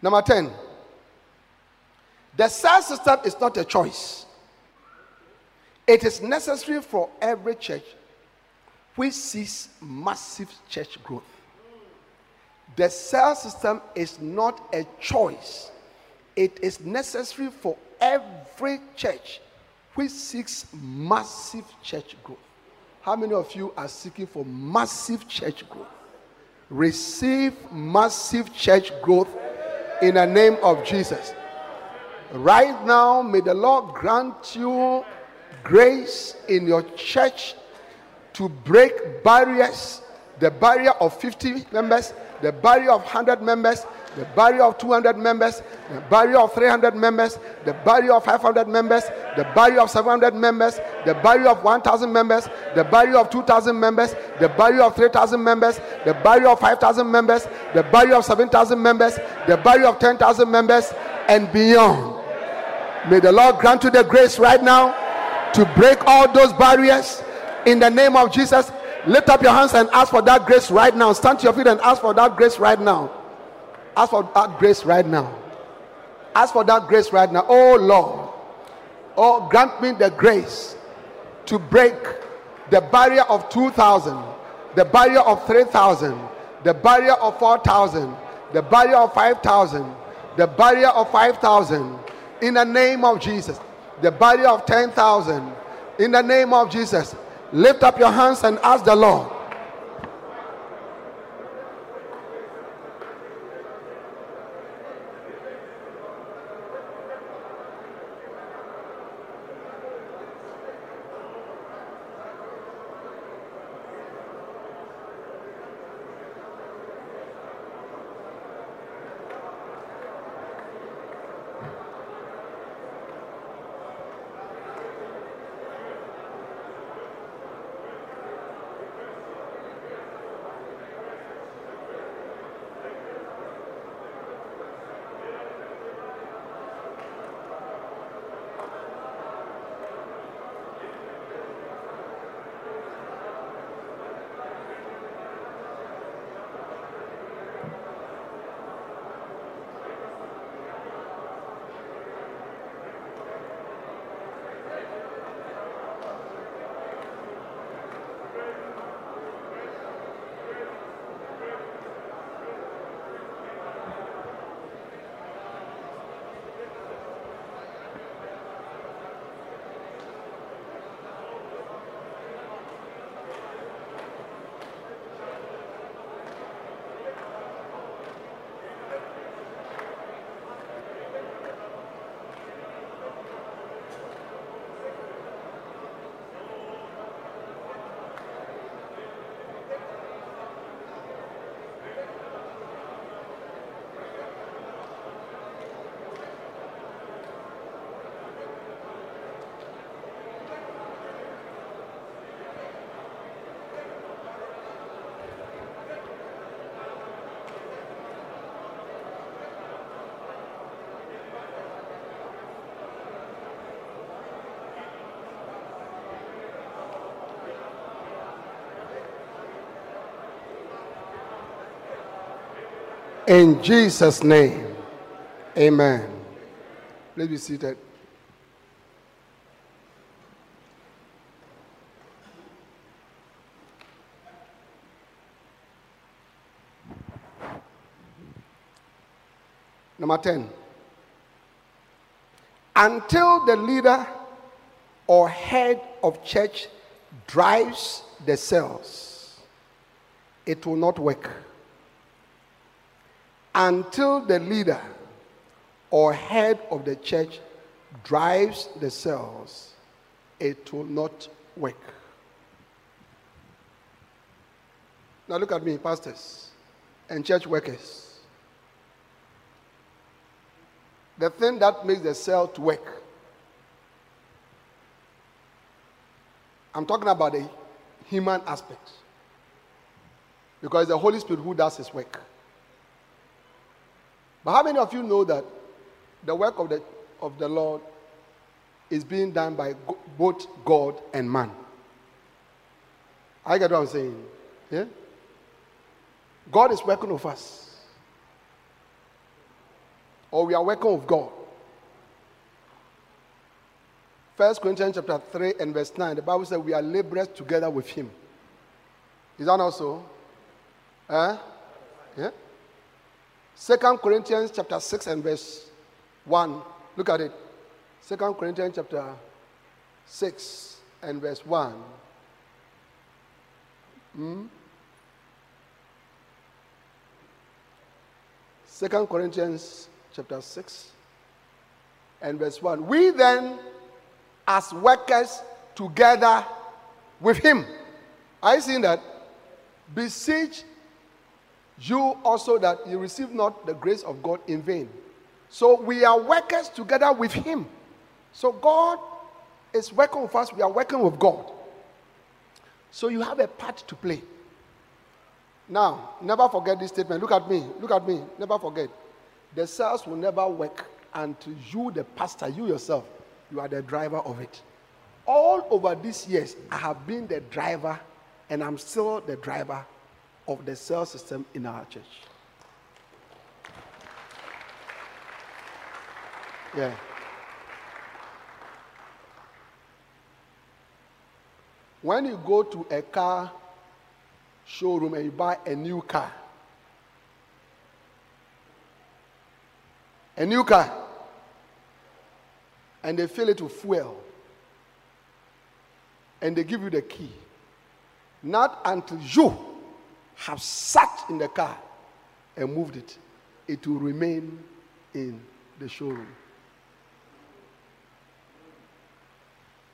Number 10. The cell system is not a choice. It is necessary for every church which sees massive church growth. The cell system is not a choice. It is necessary for every church which seeks massive church growth. How many of you are seeking for massive church growth? Receive massive church growth in the name of Jesus. Right now, may the Lord grant you grace in your church to break barriers the barrier of 50 members, the barrier of 100 members, the barrier of 200 members, the barrier of 300 members, the barrier of 500 members, the barrier of 700 members, the barrier of 1,000 members, the barrier of 2,000 members, the barrier of 3,000 members, the barrier of 5,000 members, the barrier of 7,000 members, the barrier of 10,000 members, and beyond. May the Lord grant you the grace right now to break all those barriers in the name of Jesus. Lift up your hands and ask for that grace right now. Stand to your feet and ask for that grace right now. Ask for that grace right now. Ask for that grace right now. Oh Lord. Oh, grant me the grace to break the barrier of 2,000, the barrier of 3,000, the barrier of 4,000, the barrier of 5,000, the barrier of 5,000 in the name of Jesus, the barrier of 10,000 in the name of Jesus. Lift up your hands and ask the Lord In Jesus' name, amen. Please be seated. Number 10. Until the leader or head of church drives the cells, it will not work. Until the leader or head of the church drives the cells, it will not work. Now look at me, pastors and church workers. the thing that makes the cell to work. I'm talking about the human aspect. Because the Holy Spirit who does his work. But how many of you know that the work of the, of the Lord is being done by both God and man? I get what I'm saying. Yeah? God is working with us or we are working with God. First Corinthians chapter 3 and verse 9, the Bible says we are laborers together with him. Is that also? Eh? Yeah? Second Corinthians chapter 6 and verse 1. Look at it. Second Corinthians chapter 6 and verse 1. Hmm? Second Corinthians chapter 6 and verse 1. We then, as workers together with him. You seeing that? Beseech you also that you receive not the grace of God in vain. So we are workers together with him. So God is working with us, we are working with God. So you have a part to play. Now, never forget this statement. Look at me. Look at me. Never forget the cells will never work until you, the pastor, you yourself, you are the driver of it. All over these years, I have been the driver, and I'm still the driver of the cell system in our church. Yeah. When you go to a car showroom and you buy a new car, a new car, and they fill it with fuel, and they give you the key. Not until you have sat in the car and moved it, it will remain in the showroom.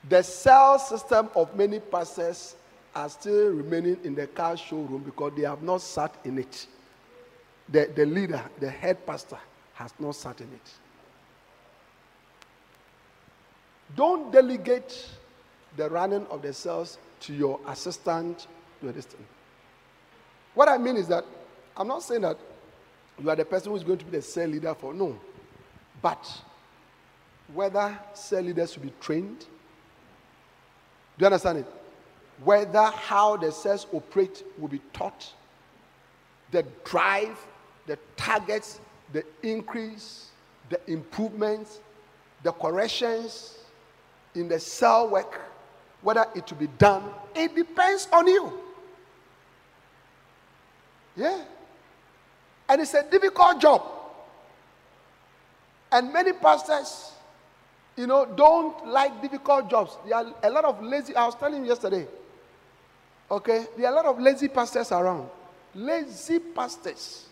The cell system of many pastors are still remaining in the car showroom because they have not sat in it. The, the leader, the head pastor, has not sat in it. Don't delegate the running of the cells to your assistant, your assistant. What I mean is that I'm not saying that you are the person who is going to be the cell leader for no, but whether cell leaders should be trained. Do you understand it? Whether how the cells operate will be taught, the drive, the targets, the increase, the improvements, the corrections in the cell work, whether it will be done, it depends on you. Yeah. And it's a difficult job. And many pastors, you know, don't like difficult jobs. There are a lot of lazy, I was telling you yesterday. Okay? There are a lot of lazy pastors around. Lazy pastors.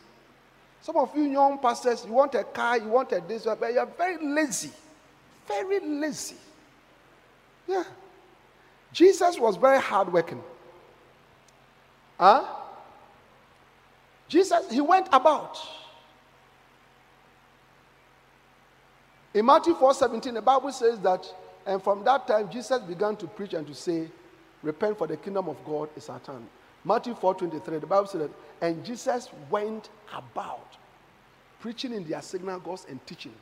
Some of you young pastors, you want a car, you want a this, but you're very lazy. Very lazy. Yeah. Jesus was very hardworking. Huh? Jesus, he went about. In Matthew 4 17, the Bible says that, and from that time, Jesus began to preach and to say, Repent, for the kingdom of God is at hand. Matthew 4 23, the Bible says that, and Jesus went about preaching in their synagogues and teaching.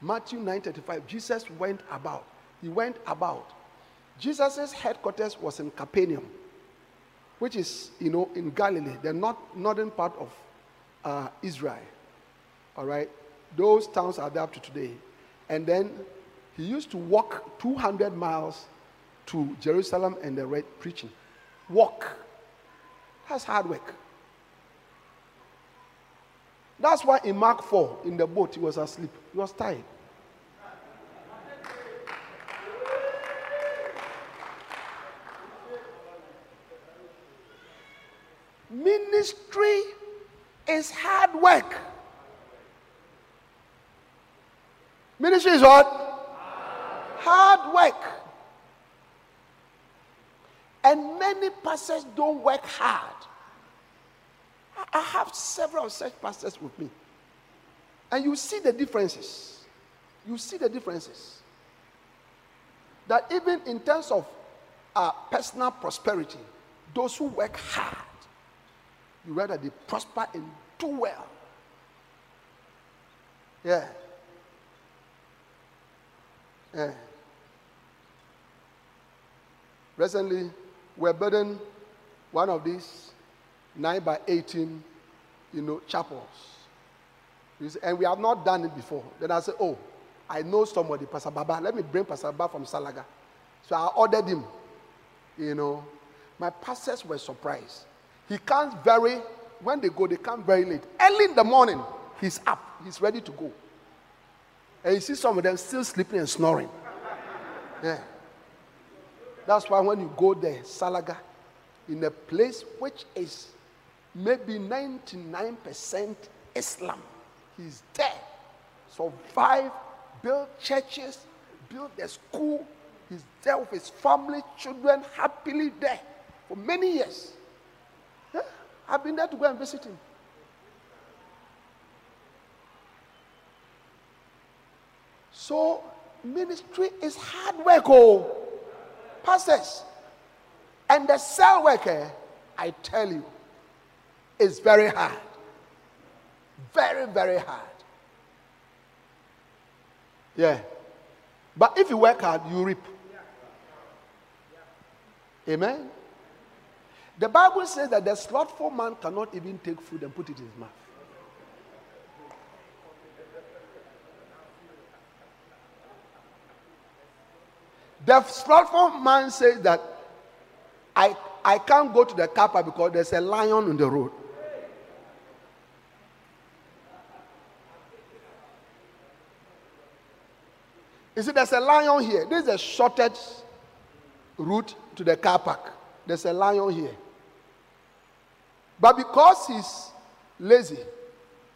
Matthew 9 35, Jesus went about. He went about. Jesus' headquarters was in Capernaum, which is, you know, in Galilee, the north, northern part of uh, Israel. All right? Those towns are there up to today. And then he used to walk 200 miles to Jerusalem and the red preaching. Walk. That's hard work. That's why in Mark 4, in the boat, he was asleep. He was tired. Ministry is hard work. Ministry is what? Hard work. And many pastors don't work hard. I have several such pastors with me. And you see the differences. You see the differences. That even in terms of uh, personal prosperity, those who work hard, you rather they prosper and do well. Yeah. Yeah. Recently, we're building one of these 9 by 18, you know, chapels. And we have not done it before. Then I said, oh, I know somebody, Pastor Baba. Let me bring Pastor Baba from Salaga. So I ordered him. You know, my pastors were surprised. He comes very, when they go, they come very late. Early in the morning, he's up. He's ready to go. And you see some of them still sleeping and snoring. Yeah. That's why when you go there, Salaga, in a place which is maybe 99% Islam. He's there. Survive, build churches, build a school. He's there with his family, children, happily there for many years. I've been there to go and visit him. So, ministry is hard work, oh, pastors. And the cell worker, I tell you, is very hard. Very, very hard. Yeah. But if you work hard, you reap. Amen. The Bible says that the slothful man cannot even take food and put it in his mouth. The slothful man says that I, I can't go to the kappa because there's a lion on the road. You see, there's a lion here. This is the shortest route to the car park. There's a lion here. But because he's lazy,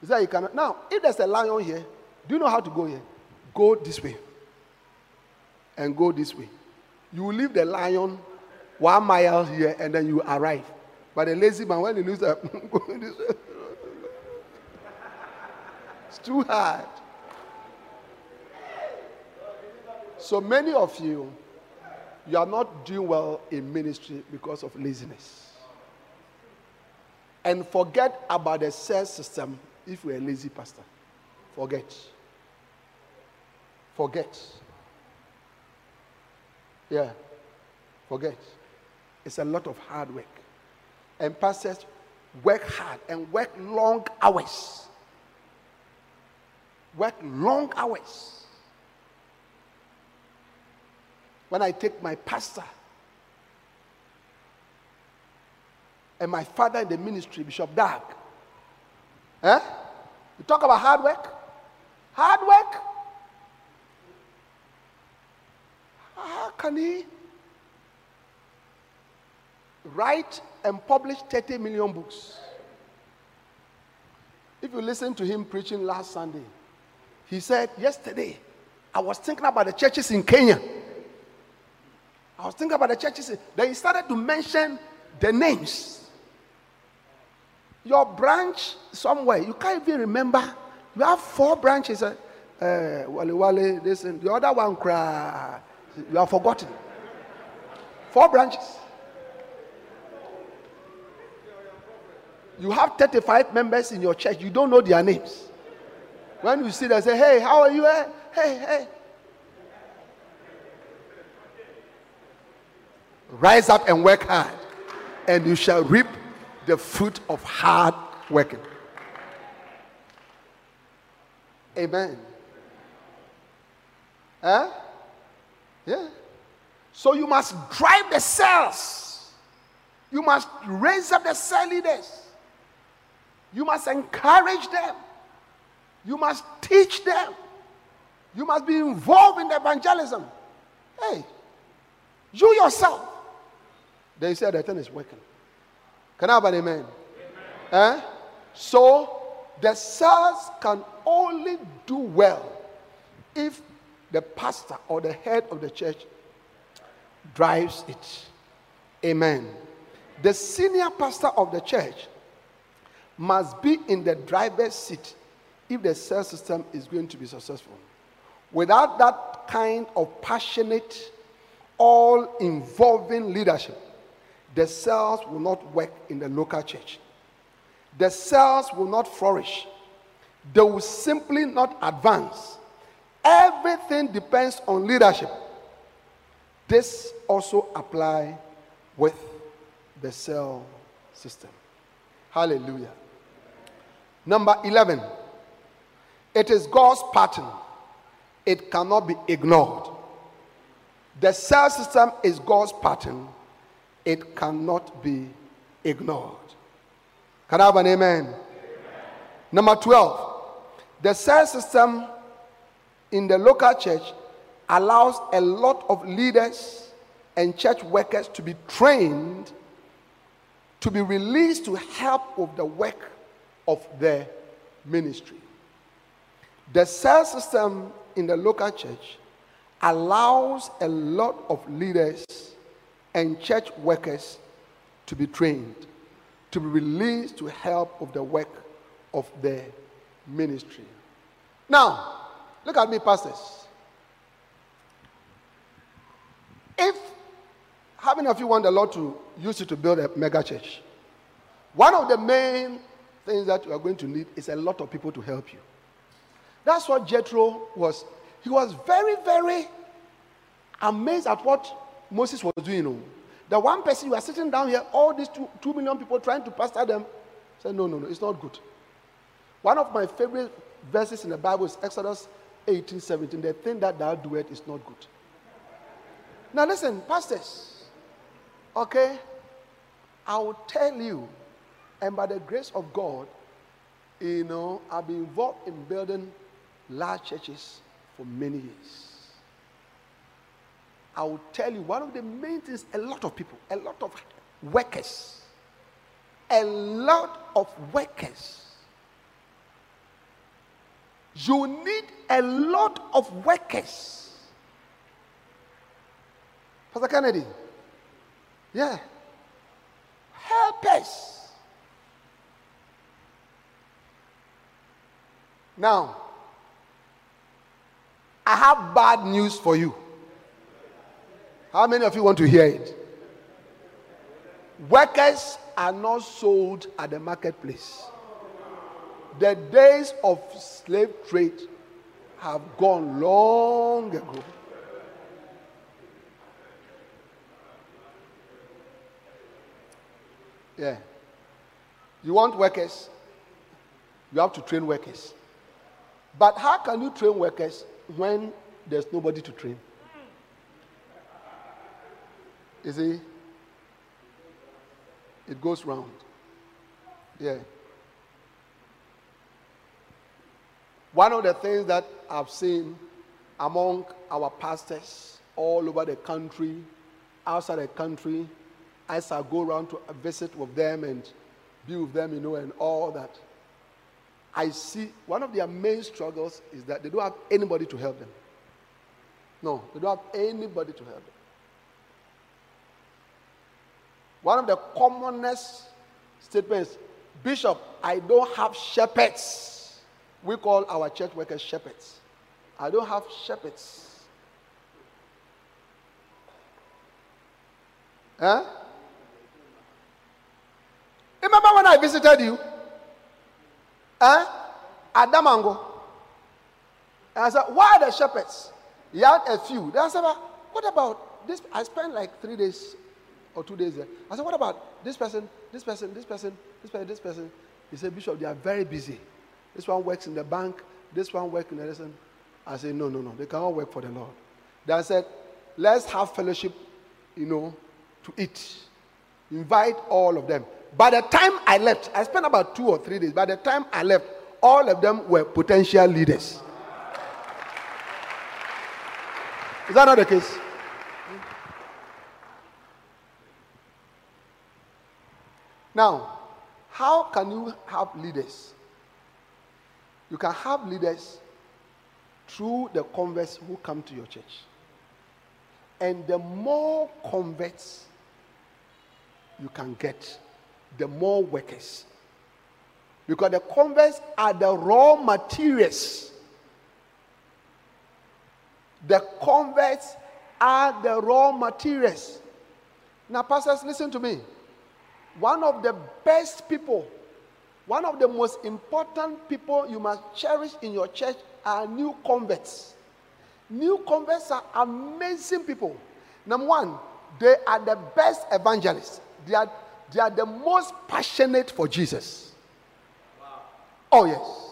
he said he cannot. Now, if there's a lion here, do you know how to go here? Go this way. And go this way. You will leave the lion one mile here and then you arrive. But the lazy man, when he loses that, it's too hard. So many of you, you are not doing well in ministry because of laziness. And forget about the cell system if you're a lazy pastor. Forget. Forget. Yeah. Forget. It's a lot of hard work. And pastors work hard and work long hours. Work long hours. when I take my pastor and my father in the ministry, Bishop Dag. Eh? You talk about hard work? Hard work? How can he write and publish 30 million books? If you listen to him preaching last Sunday, he said, Yesterday, I was thinking about the churches in Kenya. I was thinking about the churches. Then he started to mention the names. Your branch somewhere, you can't even remember. You have four branches. Uh, uh Wale Wale, this and the other one, cry. You have forgotten. Four branches. You have 35 members in your church. You don't know their names. When you see them, say, Hey, how are you? Hey, hey. Rise up and work hard, and you shall reap the fruit of hard working. Amen. Huh? Yeah. So you must drive the cells. You must raise up the cell leaders. You must encourage them. You must teach them. You must be involved in evangelism. Hey, you yourself. They said the thing is working. Can I have an amen? amen. Eh? So the cells can only do well if the pastor or the head of the church drives it. Amen. The senior pastor of the church must be in the driver's seat if the cell system is going to be successful. Without that kind of passionate, all involving leadership, the cells will not work in the local church. The cells will not flourish. They will simply not advance. Everything depends on leadership. This also apply with the cell system. Hallelujah. Number 11. It is God's pattern. It cannot be ignored. The cell system is God's pattern. It cannot be ignored. Can I have an amen? amen? Number 12. The cell system in the local church allows a lot of leaders and church workers to be trained to be released to help with the work of their ministry. The cell system in the local church allows a lot of leaders and church workers to be trained, to be released to help with the work of their ministry. Now, look at me, pastors. If how many of you want the Lord to use you to build a mega church? One of the main things that you are going to need is a lot of people to help you. That's what Jethro was. He was very, very amazed at what Moses was doing. Oh. The one person you are sitting down here, all these two, two million people trying to pastor them, said, No, no, no, it's not good. One of my favorite verses in the Bible is Exodus 18 17. The thing that thou doest is not good. Now, listen, pastors. Okay? I will tell you, and by the grace of God, you know, I've been involved in building large churches for many years. I will tell you one of the main things a lot of people, a lot of workers, a lot of workers. You need a lot of workers. Pastor Kennedy, yeah. Help us. Now, I have bad news for you. How many of you want to hear it? Workers are not sold at the marketplace. The days of slave trade have gone long ago. Yeah. You want workers? You have to train workers. But how can you train workers when there's nobody to train? You see? It goes round. Yeah. One of the things that I've seen among our pastors all over the country, outside the country, as I go around to visit with them and be with them, you know, and all that, I see one of their main struggles is that they don't have anybody to help them. No, they don't have anybody to help them. One of the commonest statements, Bishop, I don't have shepherds. We call our church workers shepherds. I don't have shepherds. Huh? Remember when I visited you? Eh? At Damongo. And I said, Why are the shepherds? He had a few. Then I said, What about this? I spent like three days or two days there. I said, What about this person, this person, this person, this person, this person? He said, Bishop, they are very busy. This one works in the bank. this one works in Edison. I said, no, no, no. They cannot work for the Lord. Then I said, let's have fellowship, you know, to eat. Invite all of them. By the time I left, I spent about two or three days. By the time I left, all of them were potential leaders. Is that not the case? Now, how can you have leaders? You can have leaders through the converts who come to your church. And the more converts you can get, the more workers. Because the converts are the raw materials. The converts are the raw materials. Now, pastors, listen to me. One of the best people, one of the most important people you must cherish in your church are new converts. New converts are amazing people. Number one, they are the best evangelists. They are, they are the most passionate for Jesus. Wow. Oh, yes.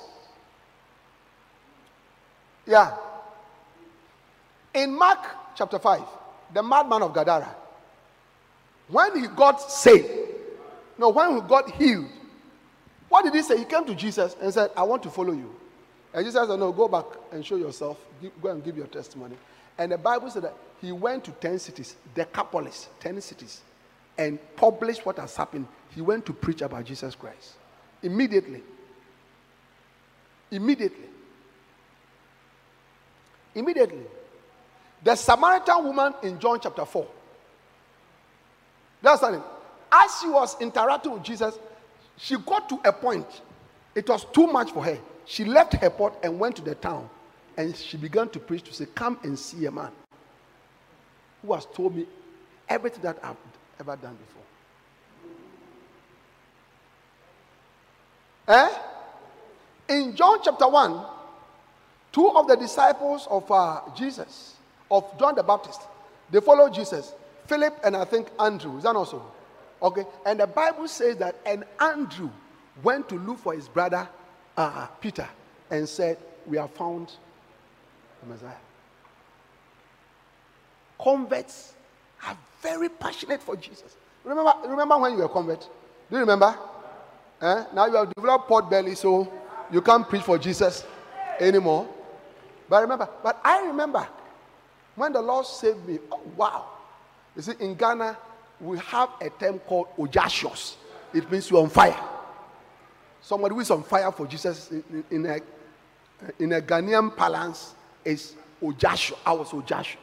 Yeah. In Mark chapter 5, the madman of Gadara, when he got saved, no, when he got healed, what did he say? He came to Jesus and said, I want to follow you. And Jesus said, No, go back and show yourself. Go and give your testimony. And the Bible said that he went to 10 cities, Decapolis, 10 cities, and published what has happened. He went to preach about Jesus Christ. Immediately. Immediately. Immediately. The Samaritan woman in John chapter 4. That's it. As she was interacting with Jesus, she got to a point. It was too much for her. She left her pot and went to the town. And she began to preach to say, Come and see a man who has told me everything that I've ever done before. Eh? In John chapter 1, two of the disciples of uh, Jesus, of John the Baptist, they followed Jesus. Philip and I think Andrew. Is that also? Okay. And the Bible says that, and Andrew went to look for his brother uh, Peter and said, We have found the Messiah. Converts are very passionate for Jesus. Remember, remember when you were a convert? Do you remember? Eh? Now you have developed pot belly, so you can't preach for Jesus anymore. But remember, but I remember when the Lord saved me. Oh, wow. You see, in Ghana, we have a term called ojashos. It means you're on fire. Somebody who is on fire for Jesus in, a, in a Ghanaian parlance is ojashos. I was ojashos.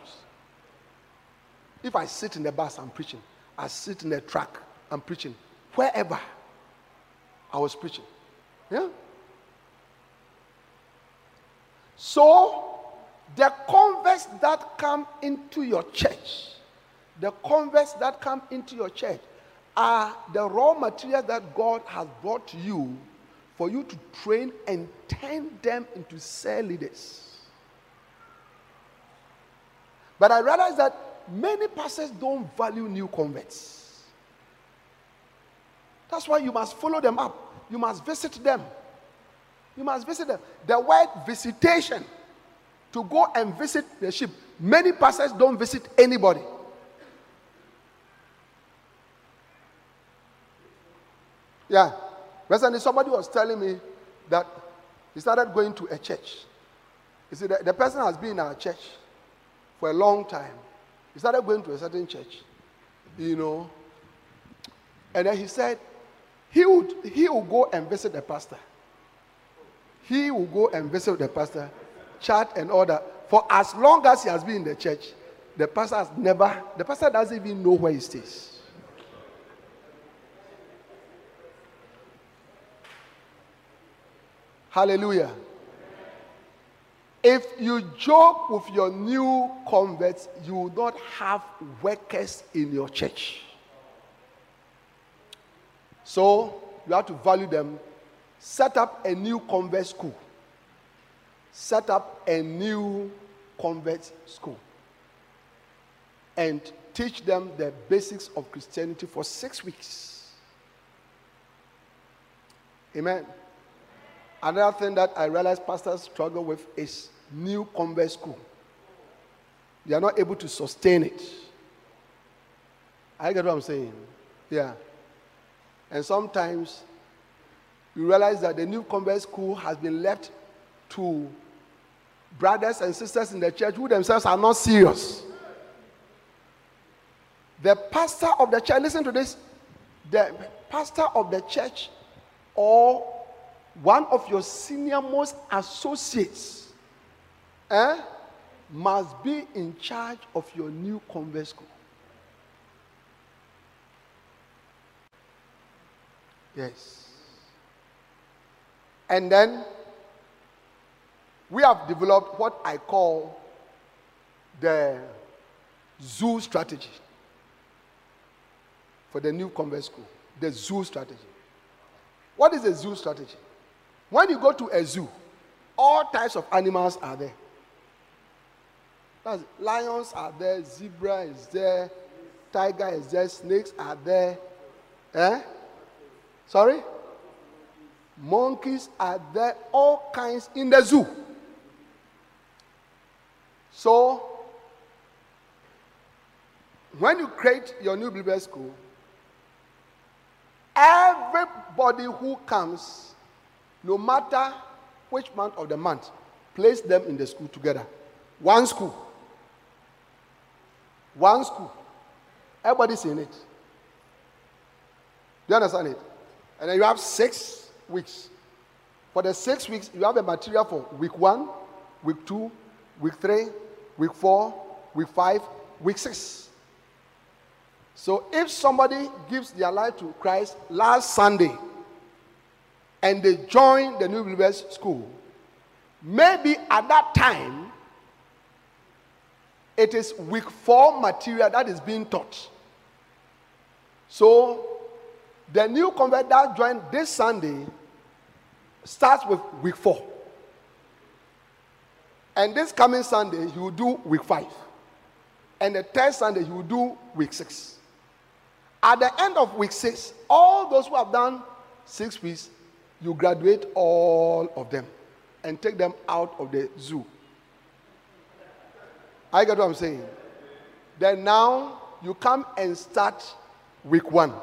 If I sit in the bus, I'm preaching. I sit in the truck, I'm preaching. Wherever, I was preaching. Yeah? So, the converts that come into your church, the converts that come into your church are the raw materials that God has brought to you for you to train and turn them into cell leaders. But I realize that many pastors don't value new converts. That's why you must follow them up. You must visit them. You must visit them. The word visitation, to go and visit the sheep. Many pastors don't visit anybody. Yeah. Recently, somebody was telling me that he started going to a church. You see, the, the person has been in our church for a long time. He started going to a certain church, you know. And then he said he would, he would go and visit the pastor. He will go and visit the pastor, chat and order. For as long as he has been in the church, the pastor has never, the pastor doesn't even know where he stays. Hallelujah. If you joke with your new converts, you will not have workers in your church. So you have to value them. Set up a new convert school. Set up a new convert school. And teach them the basics of Christianity for six weeks. Amen. Another thing that I realize pastors struggle with is new convert school. They are not able to sustain it. I get what I'm saying. Yeah. And sometimes you realize that the new convert school has been left to brothers and sisters in the church who themselves are not serious. The pastor of the church, listen to this, the pastor of the church or one of your senior most associates eh, must be in charge of your new convert school. Yes. And then we have developed what I call the zoo strategy for the new convert school. The zoo strategy. What is a zoo strategy? When you go to a zoo, all types of animals are there. That's, lions are there, zebra is there, tiger is there, snakes are there. Eh? Sorry? Monkeys are there, all kinds in the zoo. So, when you create your new believer school, everybody who comes, no matter which month of the month, place them in the school together. One school. One school. Everybody's in it. Do you understand it? And then you have six weeks. For the six weeks, you have the material for week one, week two, week three, week four, week five, week six. So if somebody gives their life to Christ last Sunday and they join the New Believers School, maybe at that time it is week four material that is being taught. So the new convert that joined this Sunday starts with week four. And this coming Sunday, he will do week five. And the third Sunday, he will do week six. At the end of week six, all those who have done six weeks, you graduate all of them and take them out of the zoo. I get what I'm saying. Then now you come and start week one. Do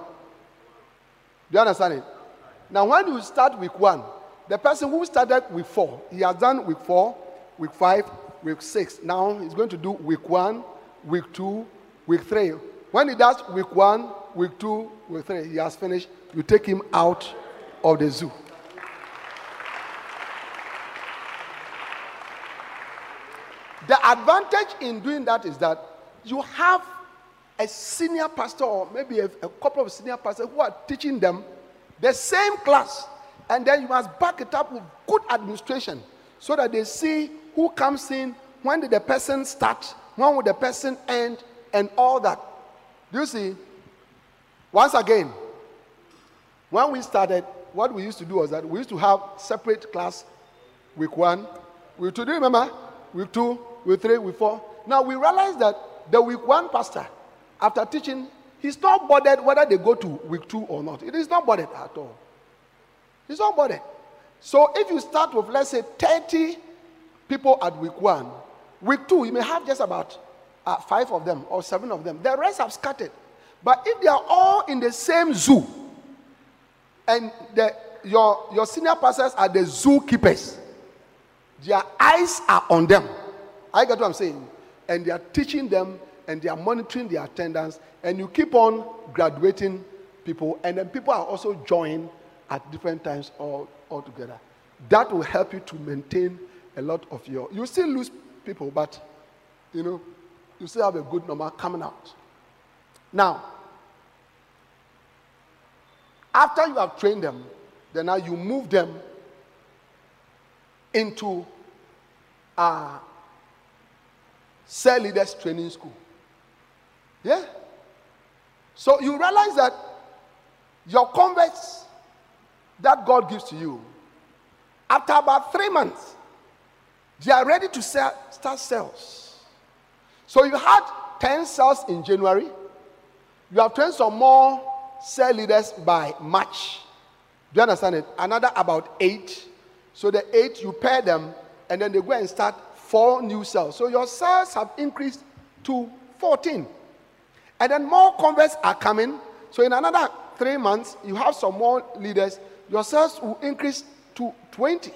you understand it? Now, when you start week one, the person who started week four, he has done week four, week five, week six. Now he's going to do week one, week two, week three. When he does week one, week two, week three, he has finished. You take him out of the zoo. The advantage in doing that is that you have a senior pastor or maybe a, a, couple of senior pastors who are teaching them the same class. And then you must back it up with good administration so that they see who comes in, when did the person start, when will the person end, and all that. Do you see? Once again, when we started, what we used to do was that we used to have separate class week one, week two. Do you remember? Week two, week three, week four. Now we realize that the week one pastor, after teaching, he's not bothered whether they go to week two or not. It is not bothered at all. He's not bothered. So if you start with, let's say, 30 people at week one, week two, you may have just about uh, five of them or seven of them. The rest have scattered. But if they are all in the same zoo, and the, your, your senior pastors are the zookeepers, their eyes are on them. I get what I'm saying. And they are teaching them and they are monitoring their attendance, and you keep on graduating people, and then people are also joined at different times all, all together. That will help you to maintain a lot of your. You still lose people, but you know, you still have a good number coming out. Now, after you have trained them, then now you move them into a cell leaders training school. Yeah? So you realize that your converts that God gives to you, after about three months, they are ready to sell, start sales. So you had 10 sales in January. You have trained some more cell leaders by March. Do you understand it? Another about eight. So the eight, you pair them, and then they go and start four new cells. So your cells have increased to 14. And then more converts are coming. So in another three months, you have some more leaders. Your cells will increase to 20.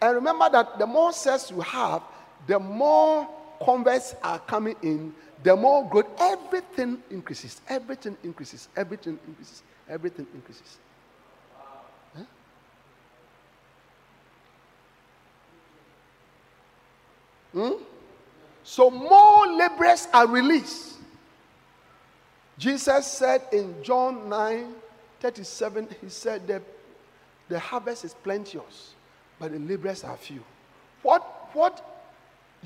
And remember that the more cells you have, the more converts are coming in, the more growth. Everything increases. Everything increases. Everything increases. Everything increases. Hmm? So more laborers are released. Jesus said in John 9 37, He said that the harvest is plenteous, but the laborers are few. What, what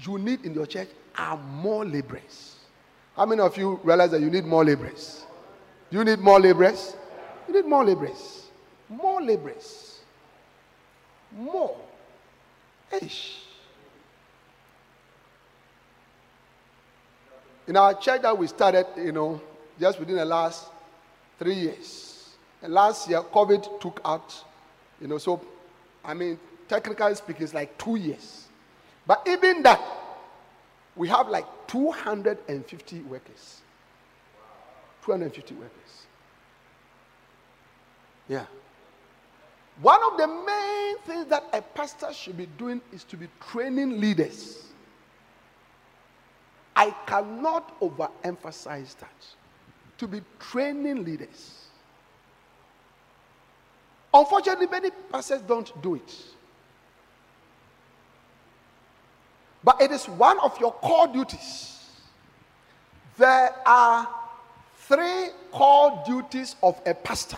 you need in your church are more laborers. How many of you realize that you need more laborers? Do you need more laborers? You need more laborers. More laborers. More. Ish. In our church that we started, you know, just within the last three years. And last year, COVID took out, you know, so, I mean, technically speaking, it's like two years. But even that, we have like 250 workers. 250 workers. Yeah. One of the main things that a pastor should be doing is to be training leaders. I cannot overemphasize that. To be training leaders. Unfortunately, many pastors don't do it. But it is one of your core duties. There are three core duties of a pastor.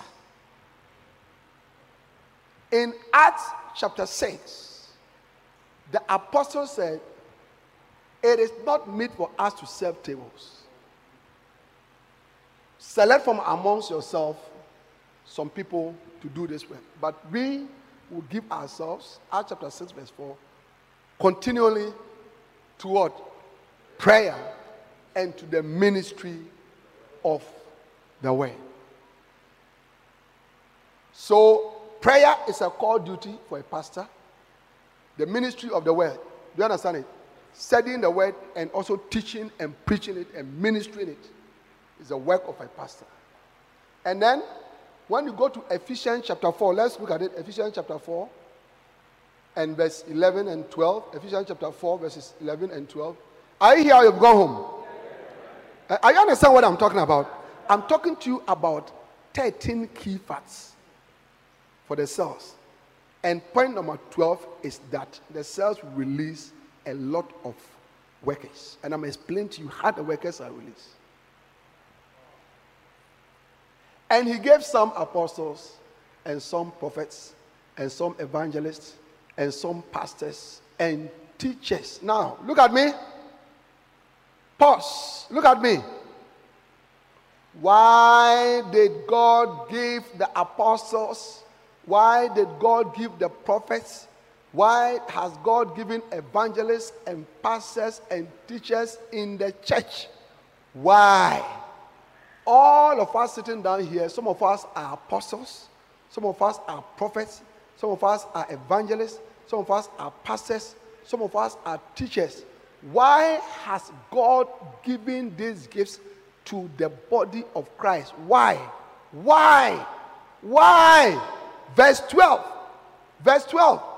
In Acts chapter 6, the apostle said, it is not meet for us to serve tables. Select from amongst yourself some people to do this work. But we will give ourselves, Acts chapter 6, verse 4, continually toward? Prayer and to the ministry of the way. So, prayer is a core duty for a pastor. The ministry of the word. Do you understand it? Studying the word and also teaching and preaching it and ministering it is the work of a pastor. And then when you go to Ephesians chapter 4, let's look at it. Ephesians chapter 4 and verse 11 and 12. Ephesians chapter 4, verses 11 and 12. Are you here or you've gone home? Uh, are you understand what I'm talking about? I'm talking to you about 13 key facts for the cells. And point number 12 is that the cells release a lot of workers. And I'm explaining to you how the workers are released. And he gave some apostles and some prophets and some evangelists and some pastors and teachers. Now, look at me. Pause. Look at me. Why did God give the apostles? Why did God give the prophets? Why has God given evangelists and pastors and teachers in the church? Why? All of us sitting down here, some of us are apostles, some of us are prophets, some of us are evangelists, some of us are pastors, some of us are teachers. Why has God given these gifts to the body of Christ? Why? Why? Why? Verse 12. Verse 12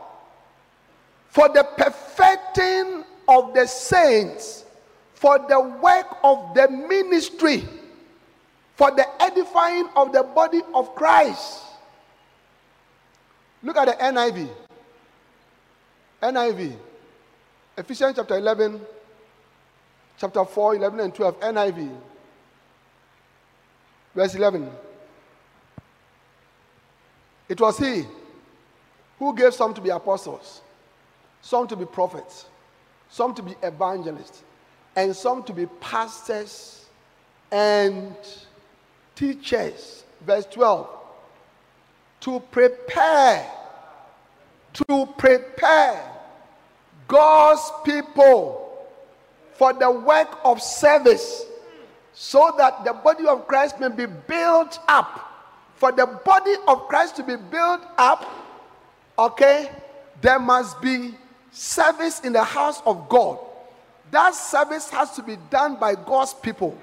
for the perfecting of the saints, for the work of the ministry, for the edifying of the body of Christ. Look at the NIV. NIV. Ephesians chapter 11, chapter 4, 11 and 12. NIV. Verse 11. It was he who gave some to be apostles some to be prophets, some to be evangelists, and some to be pastors and teachers. Verse 12. To prepare, to prepare God's people for the work of service so that the body of Christ may be built up. For the body of Christ to be built up, okay, there must be service in the house of God. That service has to be done by God's people,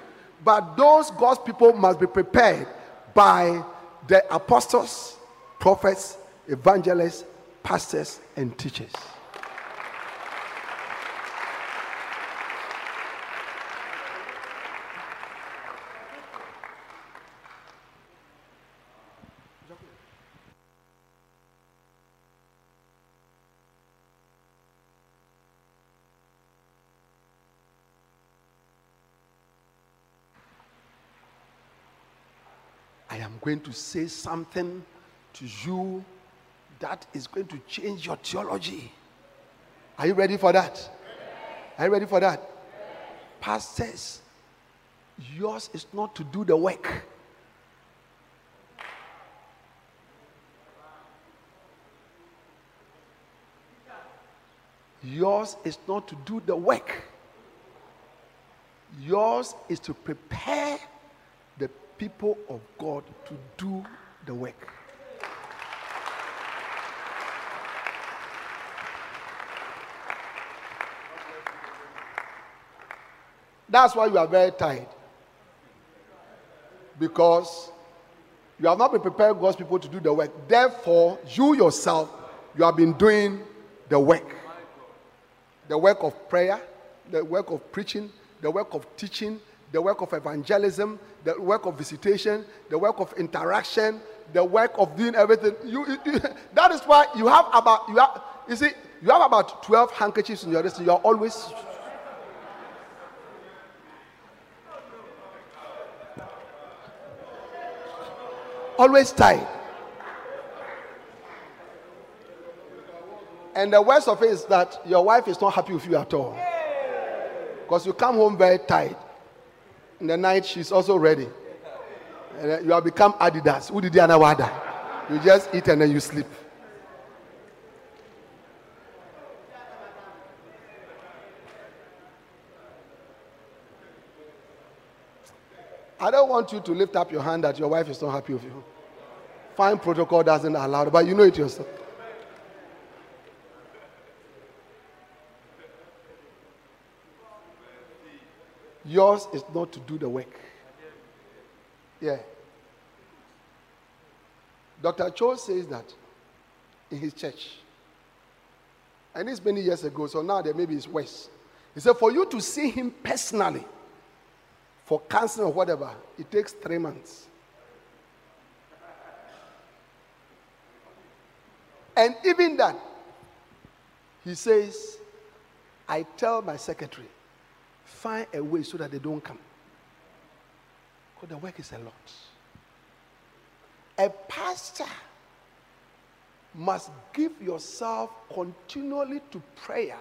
but those God's people must be prepared by the apostles, prophets, evangelists, pastors, and teachers. Am going to say something to you that is going to change your theology. Are you ready for that? Are you ready for that? Pastors, yours is not to do the work. Yours is not to do the work. Yours is to prepare people of God to do the work. That's why you are very tired. Because you have not been preparing God's people to do the work. Therefore, you yourself, you have been doing the work. The work of prayer, the work of preaching, the work of teaching, the work of evangelism, the work of visitation, the work of interaction, the work of doing everything. You, you- you- that is why you have about you have you see you have about twelve handkerchiefs in your wrist. You are always always tired. And the worst of it is that your wife is not happy with you at all. Because you come home very tired. In the night, she's also ready. And you have become Adidas. Who did wada? You just eat and then you sleep. I don't want you to lift up your hand that your wife is not happy with you. Fine protocol doesn't allow it, but you know it yourself. Yours is not to do the work. Yeah. Dr. Cho says that in his church. And this many years ago, so now there maybe it's worse. He said, for you to see him personally for counseling or whatever, it takes three months. And even that, he says, I tell my secretary, find a way so that they don't come. Because the work is a lot. A pastor must give yourself continually to prayer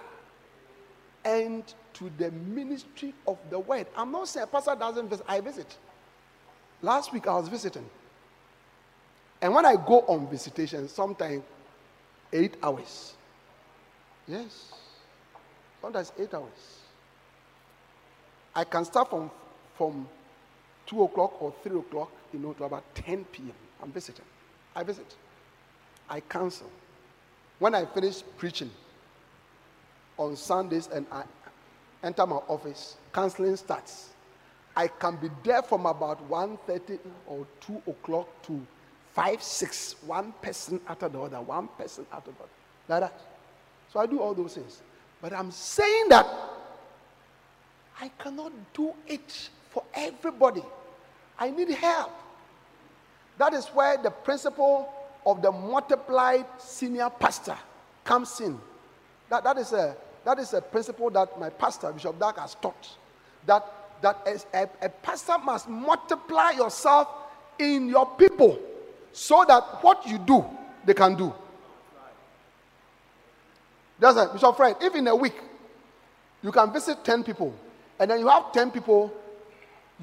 and to the ministry of the word. I'm not saying a pastor doesn't visit, I visit. Last week I was visiting. And when I go on visitation, sometimes eight hours. Yes. Sometimes eight hours. I can start from from two o'clock or three o'clock, you know, to about 10 p.m. I'm visiting. I visit. I counsel. When I finish preaching on Sundays and I enter my office, counseling starts. I can be there from about 1.30 or 2 o'clock to 5, 6, one person after the other, one person after the other. Like that. So I do all those things. But I'm saying that I cannot do it for everybody. I need help. That is where the principle of the multiplied senior pastor comes in. That, that, is, a, that is a principle that my pastor, Bishop Dag, has taught. That, that as a, a pastor must multiply yourself in your people so that what you do, they can do. That's it, Bishop Fred. If in a week you can visit 10 people, and then you have 10 people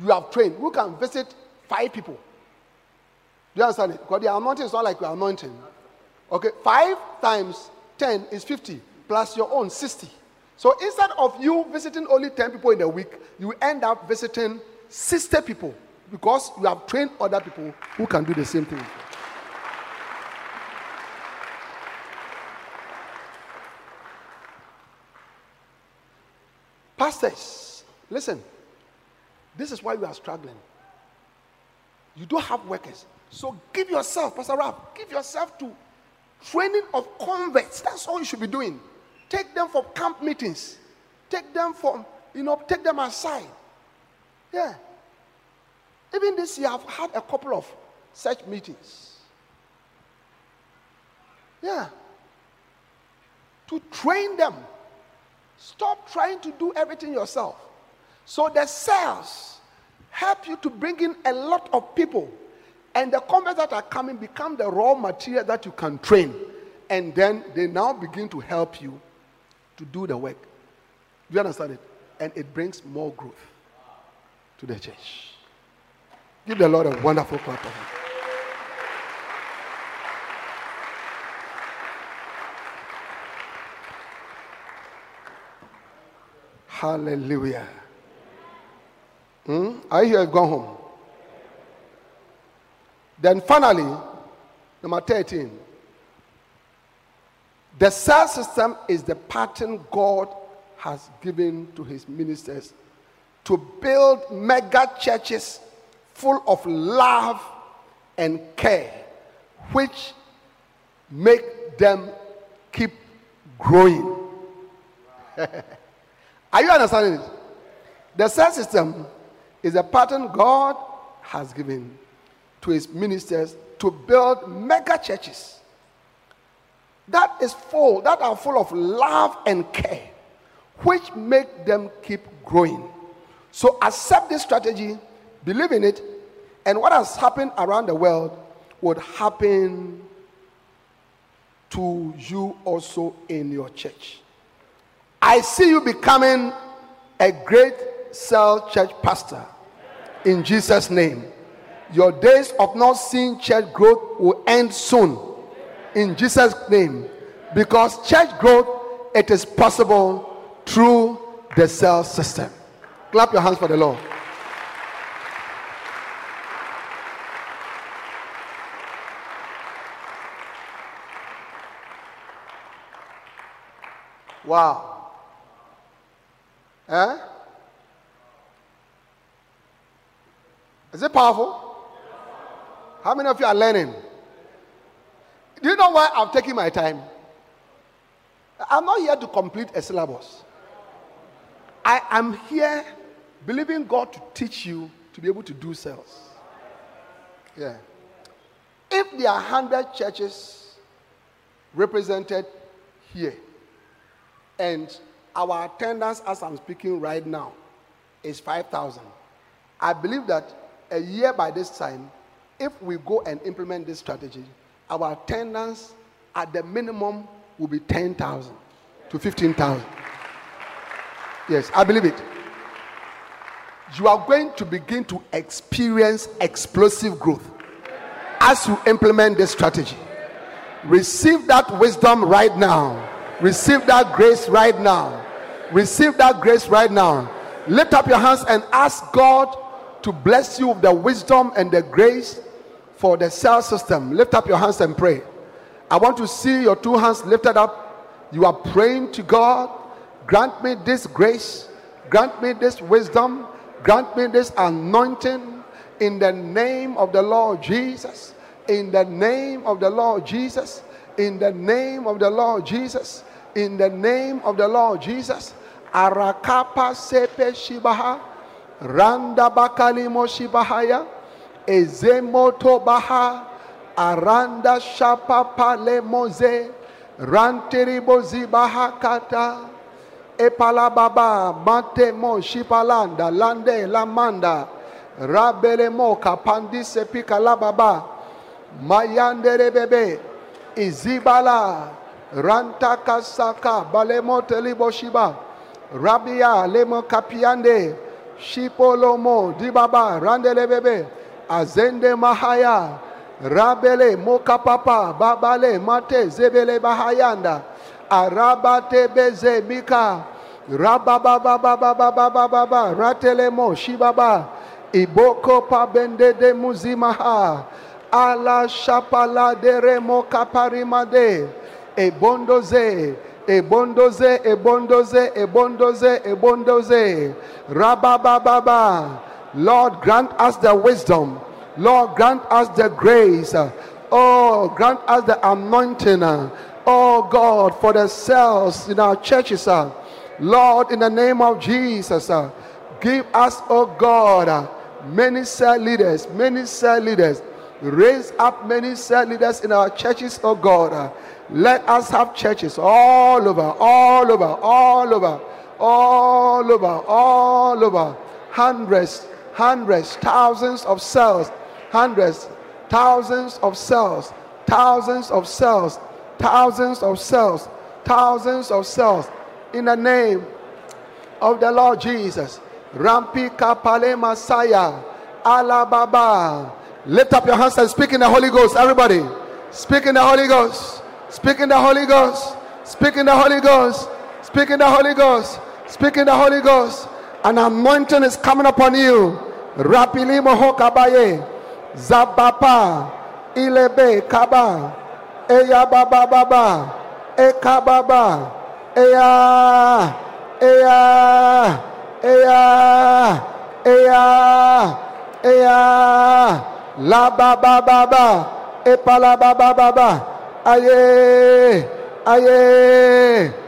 you have trained who can visit five people. Do you understand it? Because the anointing is not like your anointing. Okay, five times 10 is 50, plus your own 60. So instead of you visiting only 10 people in a week, you end up visiting 60 people because you have trained other people who can do the same thing. Pastors, listen. This is why we are struggling. You don't have workers. So give yourself, Pastor Rap, give yourself to training of converts. That's all you should be doing. Take them for camp meetings. Take them for, you know, take them aside. Yeah. Even this year, I've had a couple of such meetings. Yeah. To train them. Stop trying to do everything yourself. So the cells help you to bring in a lot of people. And the converts that are coming become the raw material that you can train. And then they now begin to help you to do the work. Do you understand it? And it brings more growth to the church. Give the Lord a wonderful clap of hands. Hallelujah. Hmm? Are you here? Gone home. Then finally, number 13. The cell system is the pattern God has given to his ministers to build mega churches full of love and care, which make them keep growing. Are you understanding it? The cell system is a pattern God has given to his ministers to build mega churches that is full, that are full of love and care, which make them keep growing. So accept this strategy, believe in it, and what has happened around the world would happen to you also in your church. I see you becoming a great cell church pastor in Jesus' name. Your days of not seeing church growth will end soon in Jesus' name. Because church growth, it is possible through the cell system. Clap your hands for the Lord. Wow. Eh? Is it powerful? How many of you are learning? Do you know why I'm taking my time? I'm not here to complete a syllabus. I am here believing God to teach you to be able to do cells. Yeah. If there are 100 churches represented here, and our attendance as I'm speaking right now is 5,000, I believe that a year by this time, if we go and implement this strategy, our attendance at the minimum will be 10,000 to 15,000. Yes, I believe it. You are going to begin to experience explosive growth as you implement this strategy. Receive that wisdom right now. Receive that grace right now. Receive that grace right now. Lift up your hands and ask God to bless you with the wisdom and the grace for the cell system. Lift up your hands and pray. I want to see your two hands lifted up. You are praying to God. Grant me this grace. Grant me this wisdom. Grant me this anointing in the name of the Lord Jesus. In the name of the Lord Jesus. In the name of the Lord Jesus. In the name of the Lord Jesus. Arakapa sepe shibaha. randa bakalimo shibahaya ezemoto baha aranda shapapa lemoze rantiribozi bahakata epalababa matemo shipalanda lande lamanda rabelemo kapandise pikalababa mayanderebebe izibala. Rantakasaka balemotelibo shiba rabia lemo kapiande. Shipolomo, Dibaba, Randelebebe, Azende Mahaya, Rabele, Mokapapa, Babale, Mate, Zebele Bahayanda, Arabate Beze Mika, Rababa Baba Baba Baba Baba, Ratelemo, Shibaba, Iboko Pabende de Muzimaha, Ala Shapala de Remo Kaparimade, Ebondoze, Ebondoze, ebondoze, ebondoze, ebondoze. Rabababa. Lord, grant us the wisdom. Lord, grant us the grace. Oh, grant us the anointing. Oh, God, for the cells in our churches. Lord, in the name of Jesus, give us, oh God, many cell leaders, many cell leaders. Raise up many cell leaders in our churches, oh God. Let us have churches all over, all over, all over, all over, all over. Hundreds, hundreds, thousands of cells, hundreds, thousands of cells, thousands of cells, thousands of cells, thousands of cells. In the name of the Lord Jesus. Rampi Kapale Messiah. Alababa. Lift up your hands and speak in the Holy Ghost, everybody. Speak in the Holy Ghost. Speak in the Holy Ghost. Speak in the Holy Ghost. Speak in the Holy Ghost. Speak in the Holy Ghost. An anointing is coming upon you. Rapili moho kabaye. Zabapa. Ilebe kaba. Eya baba baba. Eka baba. Eya. Eya. Eya. Eya. Eya. La ba ba ba ba. Epa la ba ba ba ba. Aye. Aye.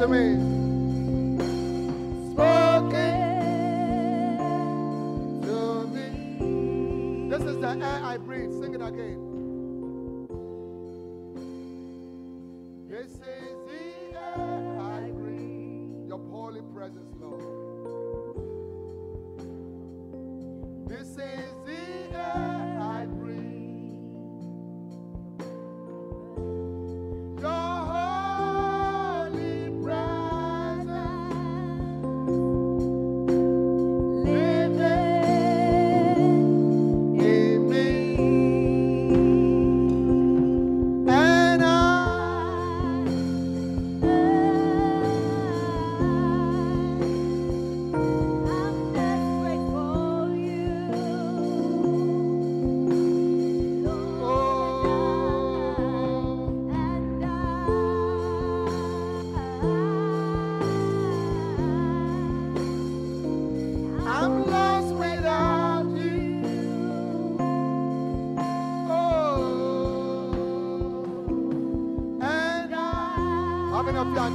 To me.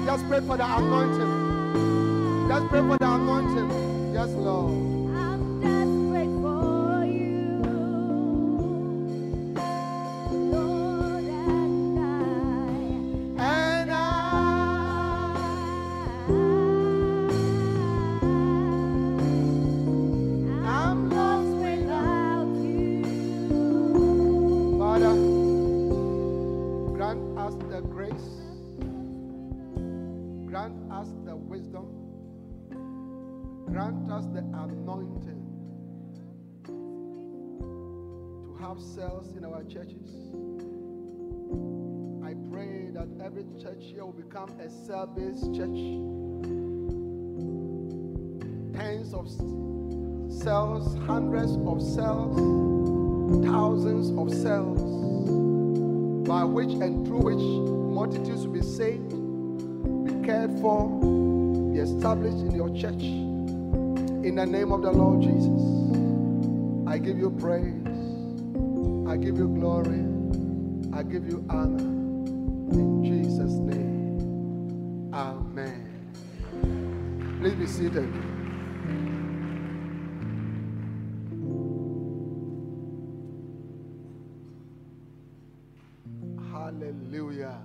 Just pray for the anointing? Just pray for the anointing. Yes, Lord. Have cells in our churches. I pray that every church here will become a cell based church tens of cells, hundreds of cells, thousands of cells, by which and through which multitudes will be saved, be cared for, be established in your church. In the name of the Lord Jesus, I give you praise, I give you glory, I give you honor. In Jesus' name, Amen. Please be seated. Hallelujah.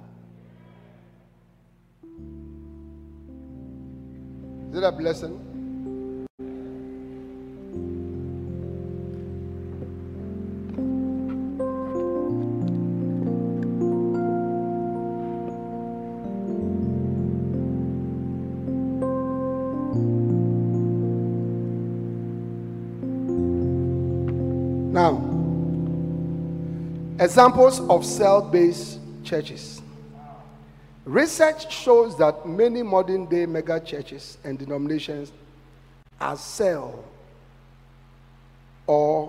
Is it a blessing? Examples of cell based churches. Research shows that many modern day mega churches and denominations are cell or